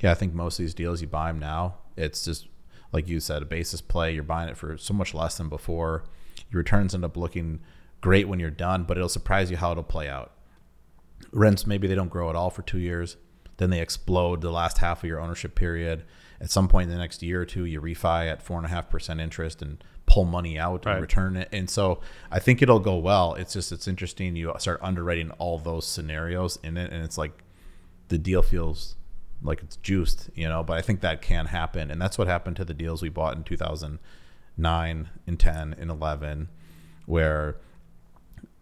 Yeah, I think most of these deals you buy them now, it's just like you said, a basis play. You're buying it for so much less than before. Your returns end up looking great when you're done, but it'll surprise you how it'll play out. Rents maybe they don't grow at all for two years, then they explode the last half of your ownership period. At some point in the next year or two, you refi at four and a half percent interest and pull money out Right. and return it. And so I think it'll go well. It's just it's interesting. You start underwriting all those scenarios in it, and it's like the deal feels like it's juiced, you know. But I think that can happen, and that's what happened to the deals we bought in 2009 and 10 and 11, where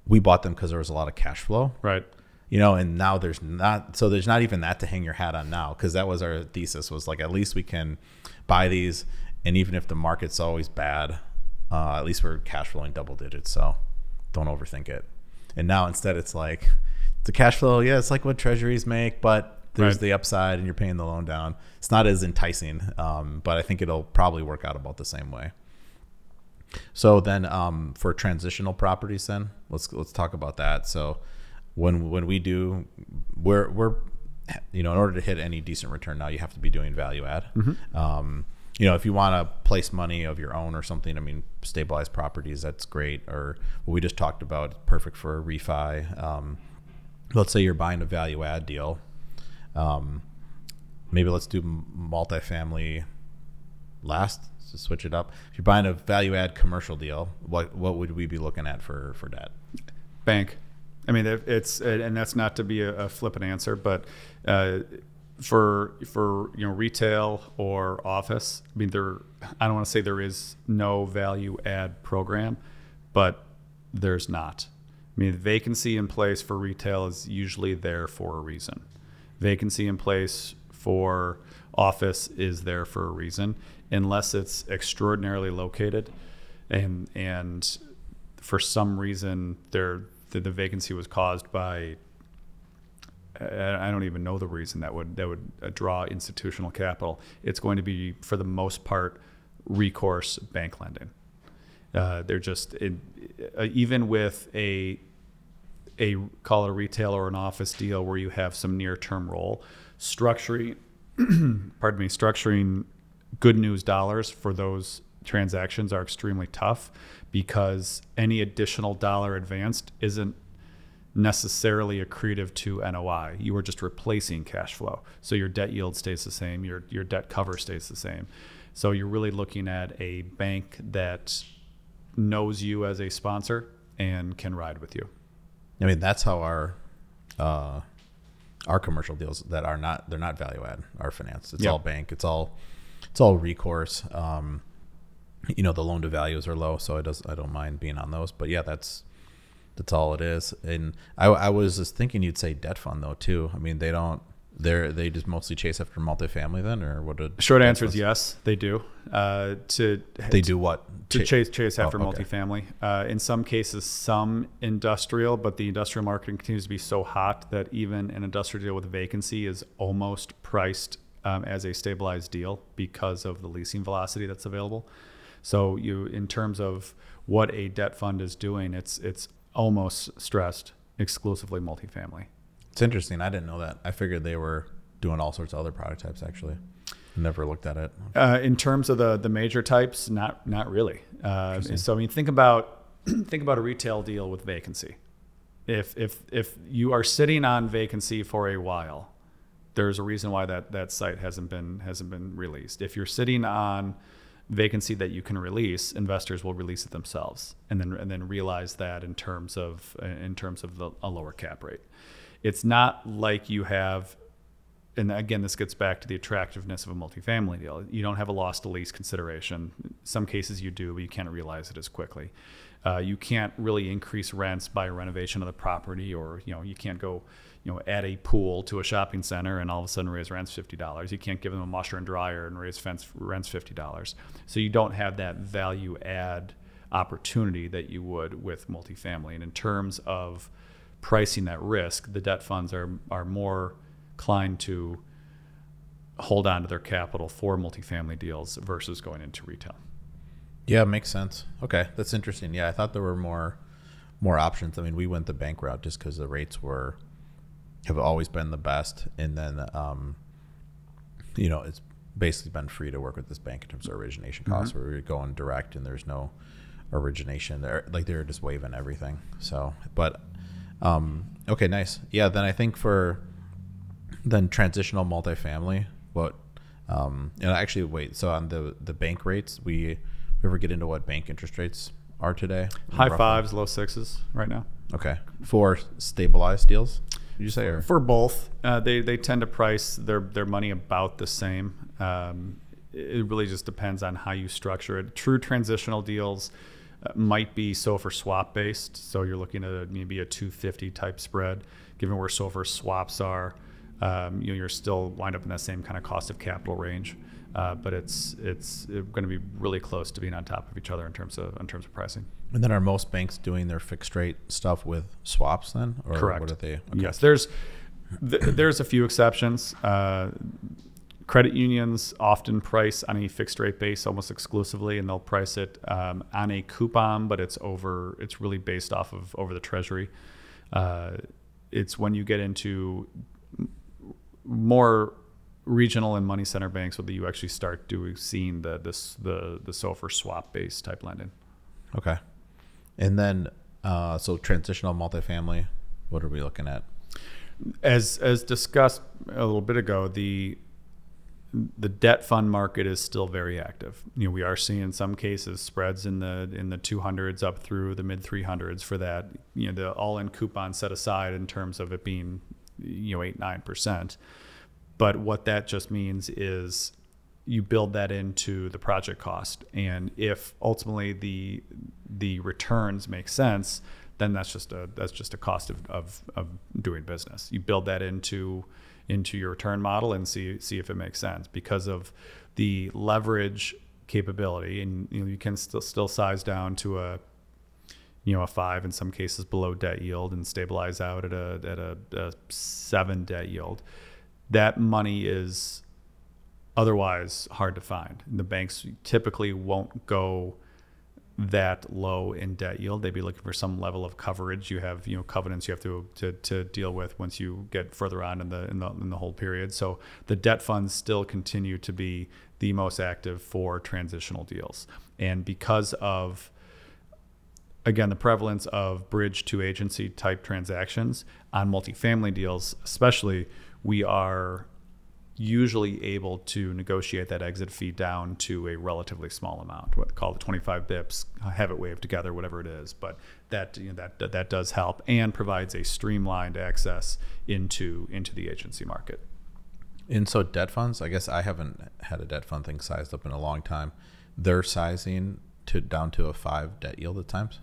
we bought them because there was a lot of cash flow Right. You know and now there's not so there's not even that to hang your hat on now because that was our thesis was like at least we can buy these and even if the market's always bad uh, at least we're cash flowing double digits so don't overthink it And now instead, it's like the cash flow. Yeah, it's like what treasuries make, but there's Right. the upside, and you're paying the loan down. It's not as enticing, um, but I think it'll probably work out about the same way. So then, um, for transitional properties, then let's let's talk about that. So when when we do, we're we're you know in order to hit any decent return now, you have to be doing value add. Um, you know, if you want to place money of your own or something, I mean, stabilized properties, that's great. Or what we just talked about, perfect for a refi. Um, let's say you're buying a value add deal. Um, maybe let's do multifamily last to switch it up. If you're buying a value add commercial deal, what what would we be looking at for for debt? bank. I mean, it's and that's not to be a, flippant answer, but uh, for for you know retail or office, I mean, there. I don't want to say there is no value add program, but there's not. I mean, vacancy in place for retail is usually there for a reason. Vacancy in place for office is there for a reason, unless it's extraordinarily located, and and for some reason there the, the vacancy was caused by I don't even know the reason that would that would uh, draw institutional capital. It's going to be for the most part recourse bank lending. Uh, they're just uh, even with a a call it a retail or an office deal where you have some near term role structuring pardon me structuring good news dollars for those transactions are extremely tough because any additional dollar advanced isn't necessarily accretive to NOI. You are just replacing cash flow. So your debt yield stays the same, your your debt cover stays the same. So you're really looking at a bank that knows you as a sponsor and can ride with you. I mean, that's how our uh, our commercial deals that are not they're not value add are financed. It's Yep. all bank. It's all it's all recourse. Um, you know, the loan to values are low, so I does I don't mind being on those. But yeah, that's that's all it is. And I, I was just thinking you'd say debt fund though too. I mean, they don't. They're they just mostly chase after multifamily then, or what? Did Short answer is yes, they do. Uh, to They do what? to Cha- chase chase after Oh, okay. multifamily. Uh, in some cases, some industrial, but the industrial market continues to be so hot that even an industrial deal with vacancy is almost priced um, as a stabilized deal because of the leasing velocity that's available. So you, in terms of what a debt fund is doing, it's it's almost stressed exclusively multifamily. It's interesting. I didn't know that. I figured they were doing all sorts of other product types. Actually, never looked at it. Uh, in terms of the the major types, not not really. Uh, so I mean, think about think about a retail deal with vacancy. If if if you are sitting on vacancy for a while, there's a reason why that that site hasn't been hasn't been released. If you're sitting on vacancy that you can release, investors will release it themselves, and then and then realize that in terms of in terms of the, a lower cap rate. It's not like you have and again, this gets back to the attractiveness of a multifamily deal. You don't have a loss to lease consideration. Some cases you do, but you can't realize it as quickly. Uh, you can't really increase rents by renovation of the property, or you know, you can't go, you know, add a pool to a shopping center and all of a sudden raise rents fifty dollars. You can't give them a washer and dryer and raise fence rents fifty dollars. So you don't have that value add opportunity that you would with multifamily. And in terms of pricing that risk, the debt funds are are more inclined to hold on to their capital for multifamily deals versus going into retail. Yeah, makes sense. Okay, that's interesting. Yeah, I thought there were more more options. I mean, we went the bank route just because the rates were have always been the best, and then um, you know it's basically been free to work with this bank in terms of origination costs. Where we're going direct, and there's no origination. They're like they're just waiving everything. So, but um, okay, nice. Yeah, then I think for then transitional multifamily, what um, and actually wait. So on the the bank rates, we, we ever get into what bank interest rates are today? High Roughly? fives, low sixes right now. Okay, for stabilized deals, you say or For both, uh, they they tend to price their their money about the same. Um, it really just depends on how you structure it. True transitional deals uh, might be SOFR swap based, so you're looking at a, maybe a 250 type spread. Given where SOFR swaps are, um, you know, you're still wind up in that same kind of cost of capital range. Uh, but it's it's going to be really close to being on top of each other in terms of in terms of pricing. And then are most banks doing their fixed rate stuff with swaps then, or Correct. what are they? okay. Yes, there's th- there's a few exceptions. Uh, credit unions often price on a fixed rate base almost exclusively, and they'll price it um, on a coupon, but it's over. It's really based off of over the treasury. Uh, it's when you get into more regional and money center banks where you actually start doing seeing the this the the SOFR swap based type lending. Okay. And then, uh, so transitional multifamily, what are we looking at? as as discussed a little bit ago, the the debt fund market is still very active. You know, we are seeing in some cases spreads in the in the 200s up through the mid 300s for that. You know, the all-in coupon set aside in terms of it being you know eight nine percent. But what that just means is you build that into the project cost, and if ultimately the the returns make sense, then that's just a that's just a cost of, of, of doing business. You build that into into your return model and see see if it makes sense because of the leverage capability, and you, know, you can still still size down to a you know a five in some cases below debt yield and stabilize out at a at a, a seven debt yield. That money is otherwise hard to find. The banks typically won't go that low in debt yield. They'd be looking for some level of coverage. You have you know covenants you have to to, to deal with once you get further on in the, in the in the whole period. So the debt funds still continue to be the most active for transitional deals, and because of again the prevalence of bridge to agency type transactions on multifamily deals, especially, we are usually able to negotiate that exit fee down to a relatively small amount, what call it 25 bips, have it waived together, whatever it is. But that you know, that, that that does help and provides a streamlined access into into the agency market. And so debt funds, I guess I haven't had a debt fund thing sized up in a long time. They're sizing to down to a five debt yield at times.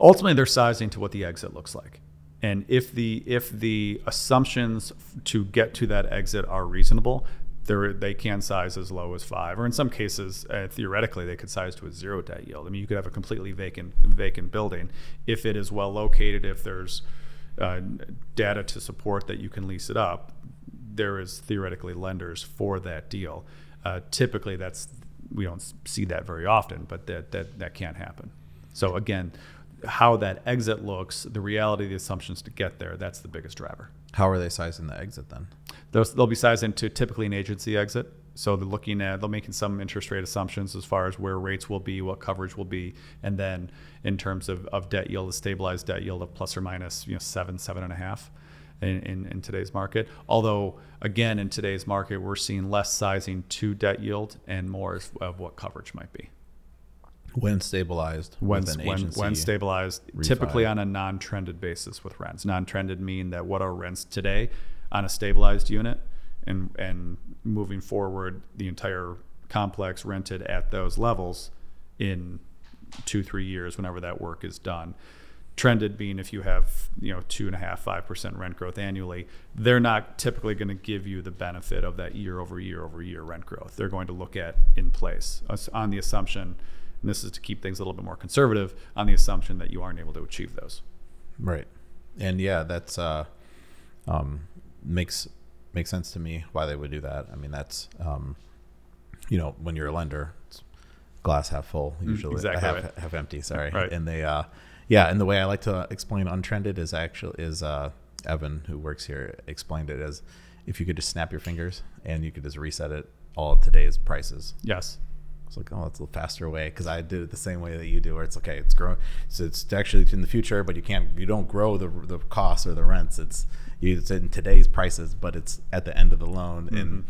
Ultimately, they're sizing to what the exit looks like. And if the if the assumptions to get to that exit are reasonable, they they can size as low as five, or in some cases, uh, theoretically, they could size to a zero debt yield. I mean, you could have a completely vacant vacant building if it is well located, if there's uh, data to support that you can lease it up. There is theoretically lenders for that deal. Uh, typically, that's we don't see that very often, but that that that can't happen. So again, how that exit looks, the reality, the assumptions to get there, that's the biggest driver. How are they sizing the exit then? They'll, they'll be sized into typically an agency exit. So they're looking at, they're making some interest rate assumptions as far as where rates will be, what coverage will be, and then in terms of, of debt yield, a stabilized debt yield of plus or minus, you know, seven, seven and a half. In, in, in today's market, although again in today's market we're seeing less sizing to debt yield and more of what coverage might be when stabilized when when, when stabilized refi. typically on a non-trended basis with rents. Non-trended mean that what are rents today on a stabilized unit and and moving forward the entire complex rented at those levels in two three years whenever that work is done. Trended being if you have you know two and a half five percent rent growth annually they're not typically going to give you the benefit of that year over year over year rent growth. They're going to look at in place. On the assumption and this is to keep things a little bit more conservative on the assumption that you aren't able to achieve those. Right. And yeah that's uh um makes makes sense to me why they would do that. I mean that's um you know when you're a lender it's glass half full usually Mm, exactly half, right. half empty sorry. Right. and they uh yeah and the way i like to explain untrended is actually is uh evan who works here explained it as if you could just snap your fingers and you could just reset it all today's prices. Yes it's like, oh, that's a faster way because I did it the same way that you do, where it's okay, it's growing, so it's actually in the future, but you can't, you don't grow the the costs or the rents. It's you, it's in today's prices, but it's at the end of the loan, and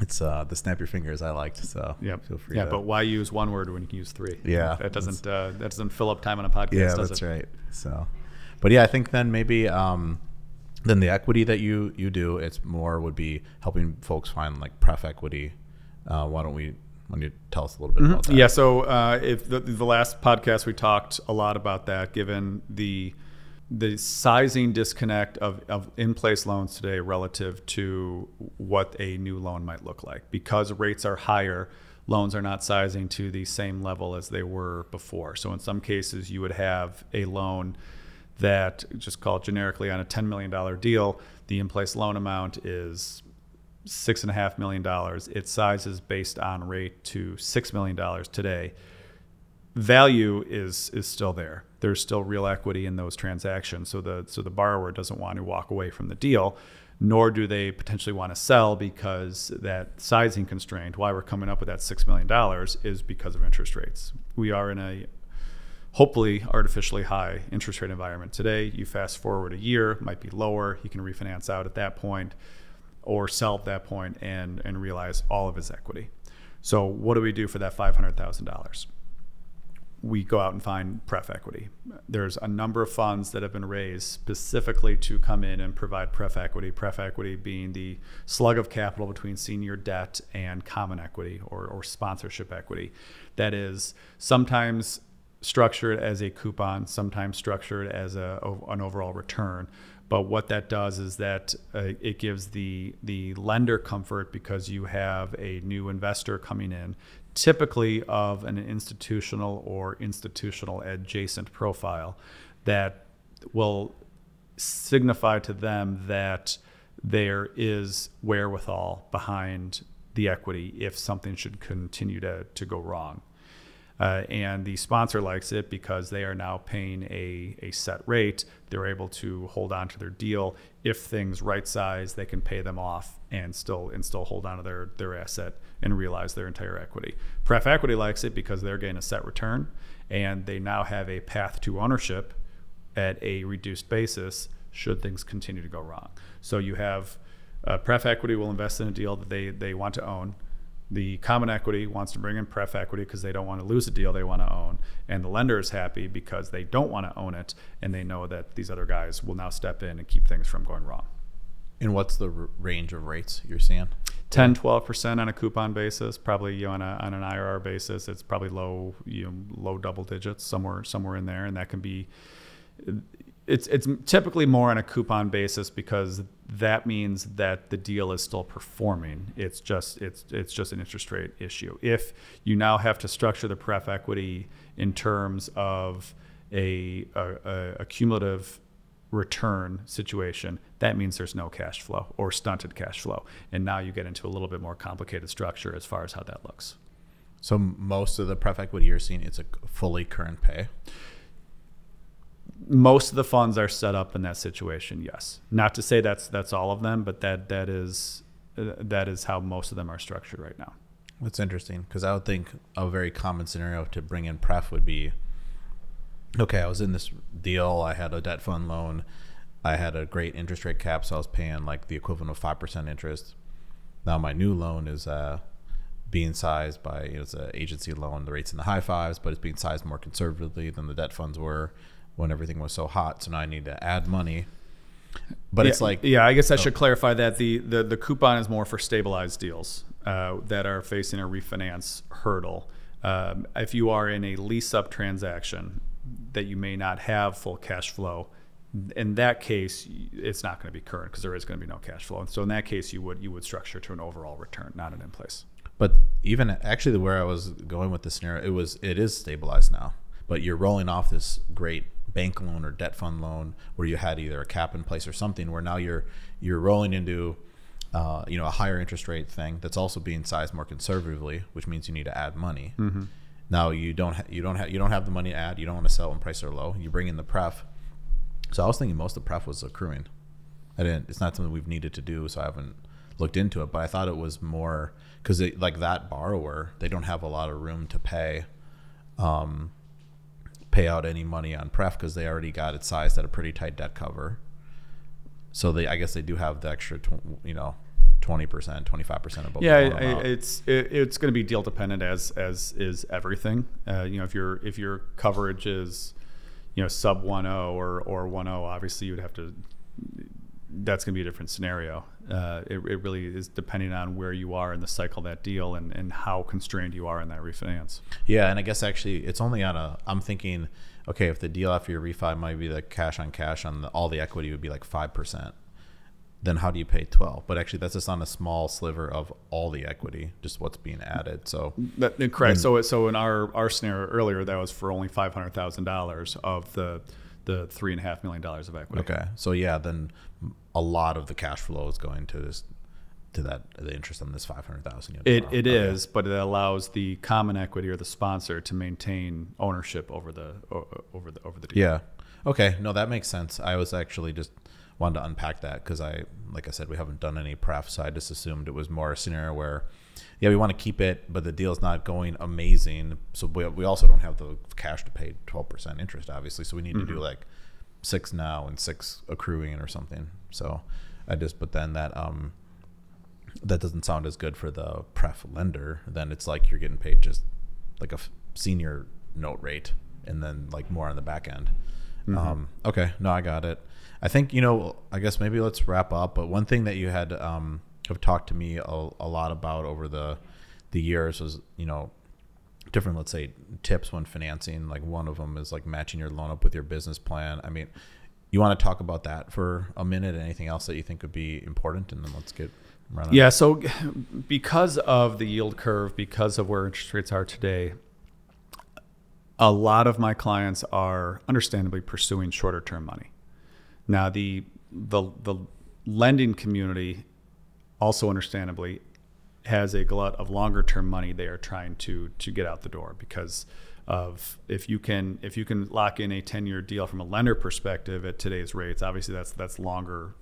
it's uh the snap your fingers I liked. So yeah feel free. yeah to, but why use one word when you can use three Yeah, that doesn't uh, that doesn't fill up time on a podcast yeah, that's it right. So, but yeah, I think then maybe um then the equity that you you do, it's more would be helping folks find like pref equity. Uh, why don't we? Why don't you tell us a little bit about that? Yeah. So uh, if the, the last podcast we talked a lot about that, given the the sizing disconnect of, of in-place loans today relative to what a new loan might look like because rates are higher loans are not sizing to the same level as they were before so in some cases you would have a loan that just call it generically on a $10 million deal the in-place loan amount is six and a half million dollars Its size is based on rate to six million dollars today value is is still there. There's still real equity in those transactions. So the so the borrower doesn't want to walk away from the deal, nor do they potentially want to sell because that sizing constraint. Why we're coming up with that six million dollars is because of interest rates. We are in a hopefully artificially high interest rate environment today. You fast forward a year, might be lower. you can refinance out at that point or sell at that point and and realize all of his equity. So what do we do for that five hundred thousand dollars? we go out and find pref equity. There's a number of funds that have been raised specifically to come in and provide pref equity. Pref equity being the slug of capital between senior debt and common equity or, or sponsorship equity. That is sometimes structured as a coupon, sometimes structured as a, an overall return. But what that does is that uh, it gives the the lender comfort because you have a new investor coming in typically of an institutional or institutional adjacent profile that will signify to them that there is wherewithal behind the equity if something should continue to, to go wrong. Uh, and the sponsor likes it because they are now paying a, a set rate. They're able to hold on to their deal. If things right size, they can pay them off and still and still hold on to their, their asset and realize their entire equity. Pref equity likes it because they're getting a set return and they now have a path to ownership at a reduced basis should things continue to go wrong. So you have uh, pref equity will invest in a deal that they, they want to own the common equity wants to bring in pref equity because they don't want to lose a deal they want to own and the lender is happy because they don't want to own it and they know that these other guys will now step in and keep things from going wrong. And what's the r- range of rates you're seeing? 10 12% on a coupon basis probably you know, on, a, on an irr basis it's probably low you know low double digits somewhere somewhere in there and that can be it's it's typically more on a coupon basis because that means that the deal is still performing. It's just it's it's just an interest rate issue. If you now have to structure the pref equity in terms of a, a, a cumulative return situation, that means there's no cash flow or stunted cash flow, and now you get into a little bit more complicated structure as far as how that looks. So most of the pref equity you're seeing, it's a fully current pay most of the funds are set up in that situation. Yes, not to say that's that's all of them, but that that is uh, that is how most of them are structured right now. That's interesting because I would think a very common scenario to bring in pref would be, okay, I was in this deal, I had a debt fund loan, I had a great interest rate cap, so I was paying like the equivalent of five percent interest. Now my new loan is uh, being sized by you know, it's an agency loan, the rates in the high fives, but it's being sized more conservatively than the debt funds were when everything was so hot. So now I need to add money. But yeah, it's like yeah, I guess I oh. should clarify that the, the the coupon is more for stabilized deals uh, that are facing a refinance hurdle. Um, if you are in a lease up transaction that you may not have full cash flow, in that case, it's not going to be current because there is going to be no cash flow. And so in that case, you would you would structure to an overall return, not an in place. But even actually, where I was going with the scenario, it was it is stabilized now. But you're rolling off this great bank loan or debt fund loan where you had either a cap in place or something where now you're you're rolling into uh, you know a higher interest rate thing that's also being sized more conservatively, which means you need to add money. Mm-hmm. Now you don't ha- you don't have you don't have the money to add. You don't want to sell when prices are low. You bring in the pref. So I was thinking most of the pref was accruing. I didn't. It's not something we've needed to do, so I haven't looked into it. But I thought it was more because like that borrower, they don't have a lot of room to pay. Um, pay out any money on pref because they already got it sized at a pretty tight debt cover. So they, I guess, they do have the extra, tw- you know, twenty percent, twenty five percent above. Yeah, it's it, it's going to be deal dependent as as is everything. Uh, you know, if your if your coverage is, you know, sub one zero or or one zero, obviously you would have to that's going to be a different scenario. Uh, it, it really is depending on where you are in the cycle of that deal and, and how constrained you are in that refinance. Yeah, and I guess actually it's only on a. I'm thinking, okay, if the deal after your refi might be the cash on cash on the, all the equity would be like five percent, then how do you pay twelve? But actually, that's just on a small sliver of all the equity, just what's being added. So That, correct. so so in our our scenario earlier, that was for only five hundred thousand dollars of the the three and a half million dollars of equity. okay, so yeah, then a lot of the cash flow is going to this to that the interest on this five hundred thousand. It, it is, but it allows the common equity or the sponsor to maintain ownership over the over the over the deal. Yeah. Okay. No, that makes sense. I was actually just wanted to unpack that because I, like I said, we haven't done any pref, so I just assumed it was more a scenario where, yeah, we want to keep it, but the deal's not going amazing. So we, we also don't have the cash to pay twelve percent interest, obviously. So we need to do like six now and six accruing or something. So I just, but then that um that doesn't sound as good for the pref lender. Then it's like you're getting paid just like a f- senior note rate, and then like more on the back end. Um, okay, no, I got it. I think you know. I guess maybe let's wrap up. But one thing that you had um, have talked to me a, a lot about over the the years was you know different let's say tips when financing like one of them is like matching your loan up with your business plan i mean you want to talk about that for a minute anything else that you think would be important and then let's get running Yeah. So because of the yield curve, because of where interest rates are today, a lot of my clients are understandably pursuing shorter term money. Now the the the lending community also understandably has a glut of longer term money they are trying to to get out the door because of if you can if you can lock in a 10 year deal from a lender perspective at today's rates obviously that's that's longer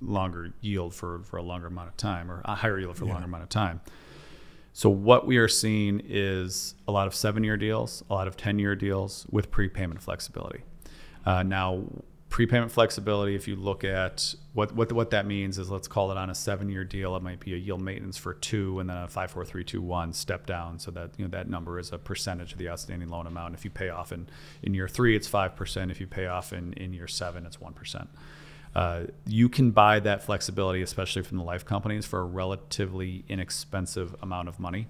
longer yield for for a longer amount of time or a higher yield for a longer amount of time. So what we are seeing is a lot of seven year deals a lot of 10 year deals with prepayment flexibility. Uh, now prepayment flexibility if you look at what, what what that means is let's call it on a seven year deal it might be a yield maintenance for two and then a five four three two one step down. So that you know that number is a percentage of the outstanding loan amount. If you pay off in in year three it's five percent. If you pay off in in year seven it's one percent. Uh, you can buy that flexibility especially from the life companies for a relatively inexpensive amount of money.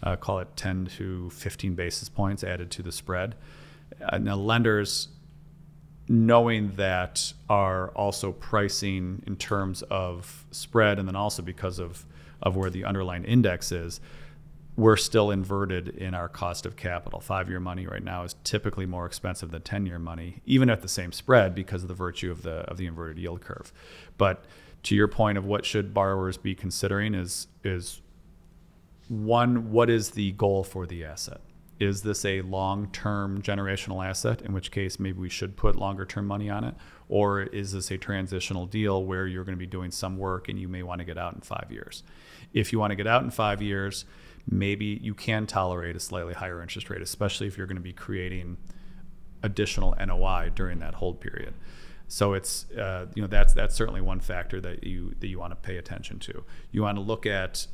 Uh, call it 10 to 15 basis points added to the spread. Uh, now lenders knowing that are also pricing in terms of spread and then also because of, of where the underlying index is, we're still inverted in our cost of capital. Five year money right now is typically more expensive than 10 year money, even at the same spread because of the virtue of the, of the inverted yield curve. But to your point of what should borrowers be considering is, is one, what is the goal for the asset? Is this a long term generational asset, in which case maybe we should put longer term money on it? Or is this a transitional deal where you're going to be doing some work and you may want to get out in five years? If you want to get out in five years, maybe you can tolerate a slightly higher interest rate, especially if you're going to be creating additional NOI during that hold period. So it's uh, you know that's that's certainly one factor that you that you want to pay attention to. You want to look at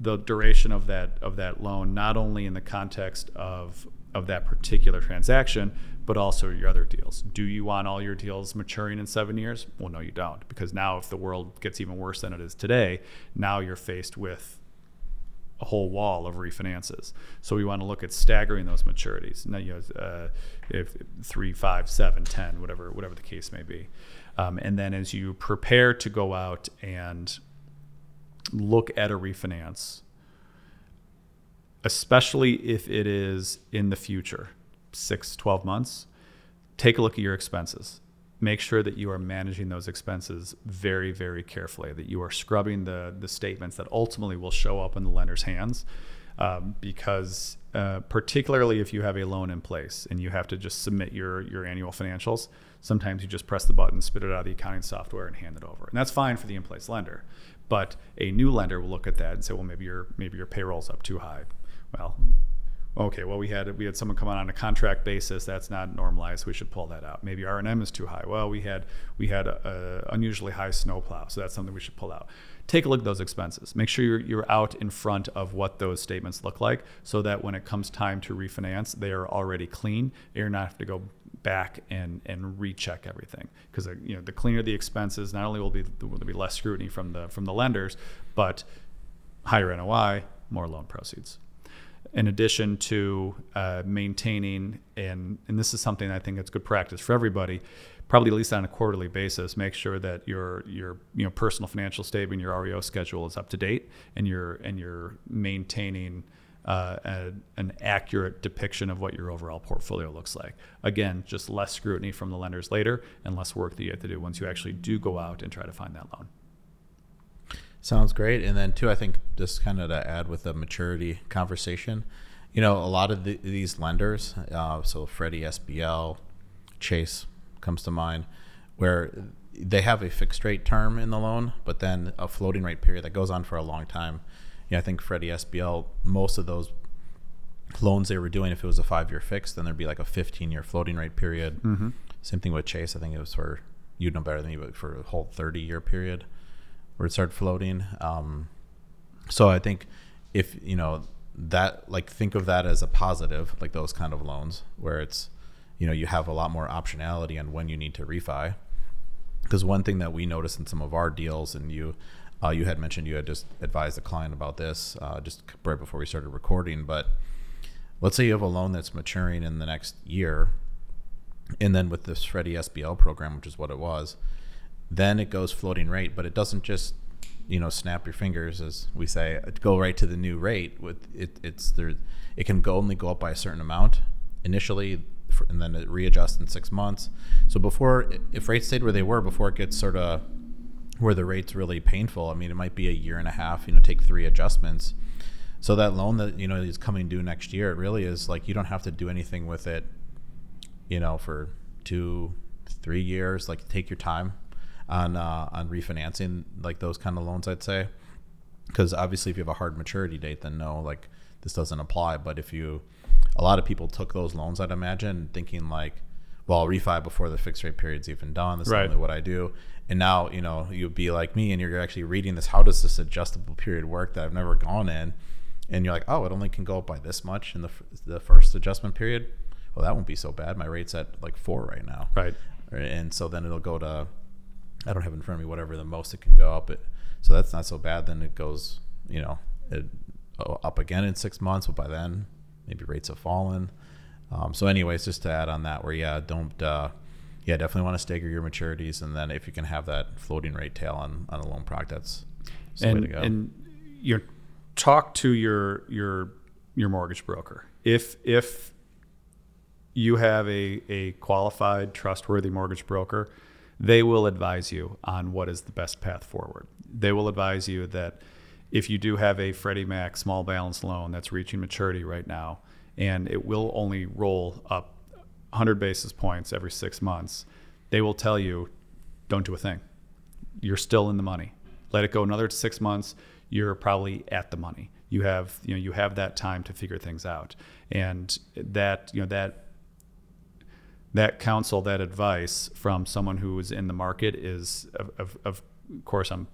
the duration of that of that loan, not only in the context of of that particular transaction, but also your other deals. Do you want all your deals maturing in seven years? Well, no, you don't, because now if the world gets even worse than it is today, now you're faced with a whole wall of refinances. So we want to look at staggering those maturities. Now, you know, uh, if three, five, seven, ten, whatever, whatever the case may be. Um, and then as you prepare to go out and look at a refinance, especially if it is in the future, six, 12 months, take a look at your expenses. Make sure that you are managing those expenses very, very carefully, that you are scrubbing the, the statements that ultimately will show up in the lender's hands. Um, because uh, particularly if you have a loan in place and you have to just submit your, your annual financials, sometimes you just press the button, spit it out of the accounting software, and hand it over. And that's fine for the in-place lender. But a new lender will look at that and say, well, maybe your maybe your payroll's up too high. Well, okay, well we had we had someone come on on a contract basis. That's not normalized. We should pull that out. Maybe R and M is too high. Well, we had we had a, a unusually high snowplow, so that's something we should pull out. Take a look at those expenses. Make sure you're, you're out in front of what those statements look like, so that when it comes time to refinance, they are already clean. You're not have to go back and and recheck everything because you know the cleaner the expenses, not only will be will there be less scrutiny from the from the lenders, but higher NOI, more loan proceeds. In addition to uh, maintaining and and this is something I think it's good practice for everybody, probably at least on a quarterly basis, make sure that your your you know personal financial statement, your REO schedule is up to date, and you're and you're maintaining uh, a, an accurate depiction of what your overall portfolio looks like. Again, just less scrutiny from the lenders later, and less work that you have to do once you actually do go out and try to find that loan. Sounds great. And then too, I think just kind of to add with the maturity conversation, you know, a lot of the, these lenders, uh, so Freddie, SBL, Chase comes to mind, where they have a fixed rate term in the loan, but then a floating rate period that goes on for a long time. You know, I think Freddie, SBL, most of those loans they were doing, if it was a five year fix, then there'd be like a 15 year floating rate period. Mm-hmm. Same thing with Chase. I think it was for, you'd know better than me, but for a whole 30 year period where it started floating. Um, so I think if you know that, like, think of that as a positive, like those kind of loans where it's, you know, you have a lot more optionality on when you need to refi. Because one thing that we noticed in some of our deals, and you, uh, you had mentioned you had just advised a client about this uh, just right before we started recording, but let's say you have a loan that's maturing in the next year, and then with this Freddie SBL program, which is what it was, then it goes floating rate, but it doesn't just you know snap your fingers as we say go right to the new rate with it it's there it can go only go up by a certain amount initially and then it readjusts in six months. So before if rates stayed where they were before it gets sort of where the rate's really painful i mean it might be a year and a half you know take three adjustments so that loan that you know is coming due next year it really is like you don't have to do anything with it you know for two three years like take your time on uh, on refinancing like those kind of loans. I'd say because obviously if you have a hard maturity date, then no, like this doesn't apply. But if you, a lot of people took those loans, I'd imagine, thinking like, well, I'll refi before the fixed rate period's even done. This right. is only what I do. And now, you know, you'd be like me and you're actually reading this. How does this adjustable period work that I've never gone in? And you're like, oh, it only can go up by this much in the, the first adjustment period. Well, that won't be so bad. My rate's at like four right now. Right. And so then it'll go to I don't have in front of me whatever the most it can go up. It, so that's not so bad. Then it goes, you know, it, oh, up again in six months. But by then, maybe rates have fallen. Um, so, anyways, just to add on that, where yeah, don't, uh, yeah, definitely want to stagger your maturities, and then if you can have that floating rate tail on on a loan product, that's, that's and, the way to go. And you talk to your your your mortgage broker if if you have a a qualified, trustworthy mortgage broker they will advise you on what is the best path forward. They will advise you that if you do have a Freddie Mac small balance loan that's reaching maturity right now, and it will only roll up 100 basis points every six months, they will tell you, don't do a thing. You're still in the money. Let it go another six months. You're probably at the money. You have, you know, you have that time to figure things out, and that, you know, that that counsel, that advice from someone who is in the market is, of, of, of course, I'm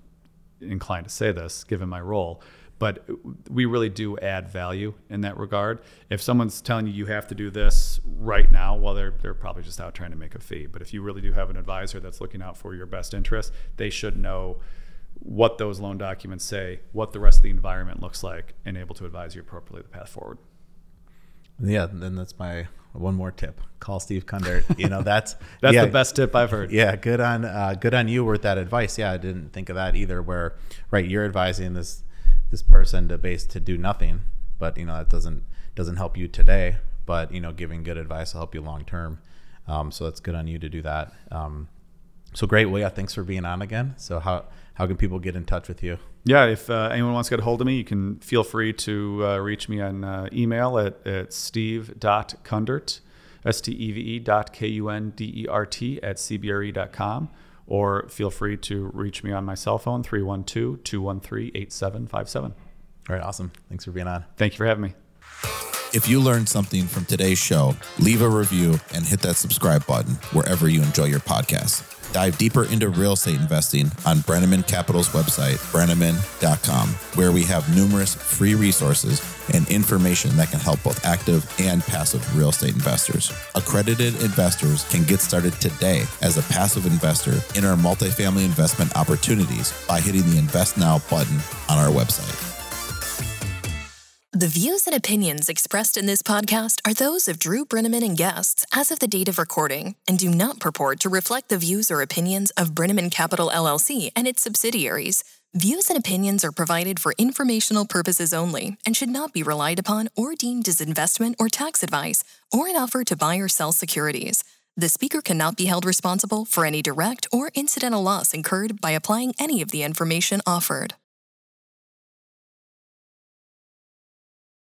inclined to say this given my role, but we really do add value in that regard. If someone's telling you you have to do this right now, well, they're they're probably just out trying to make a fee. But if you really do have an advisor that's looking out for your best interest, they should know what those loan documents say, what the rest of the environment looks like, and able to advise you appropriately the path forward. Yeah, then that's my one more tip: call Steve Kundert. You know, that's that's yeah, the best tip I've heard. Yeah, good on uh, good on you with that advice. Yeah, I didn't think of that either. Where right, you're advising this this person to base to do nothing, but you know that doesn't doesn't help you today. But you know, giving good advice will help you long term. Um, so that's good on you to do that. Um, so great. Well, yeah, thanks for being on again. So how how can people get in touch with you? Yeah, if uh, anyone wants to get a hold of me, you can feel free to uh, reach me on uh, email at, at steve.kundert, S-T-E-V-E dot K-U-N-D-E-R-T at cbre.com, or feel free to reach me on my cell phone, 312-213-8757. All right, awesome. Thanks for being on. Thank you for having me. If you learned something from today's show, leave a review and hit that subscribe button wherever you enjoy your podcast. Dive deeper into real estate investing on Breneman Capital's website, breneman.com, where we have numerous free resources and information that can help both active and passive real estate investors. Accredited investors can get started today as a passive investor in our multifamily investment opportunities by hitting the Invest Now button on our website. The views and opinions expressed in this podcast are those of Drew Breneman and guests as of the date of recording and do not purport to reflect the views or opinions of Breneman Capital LLC and its subsidiaries. Views and opinions are provided for informational purposes only and should not be relied upon or deemed as investment or tax advice or an offer to buy or sell securities. The speaker cannot be held responsible for any direct or incidental loss incurred by applying any of the information offered.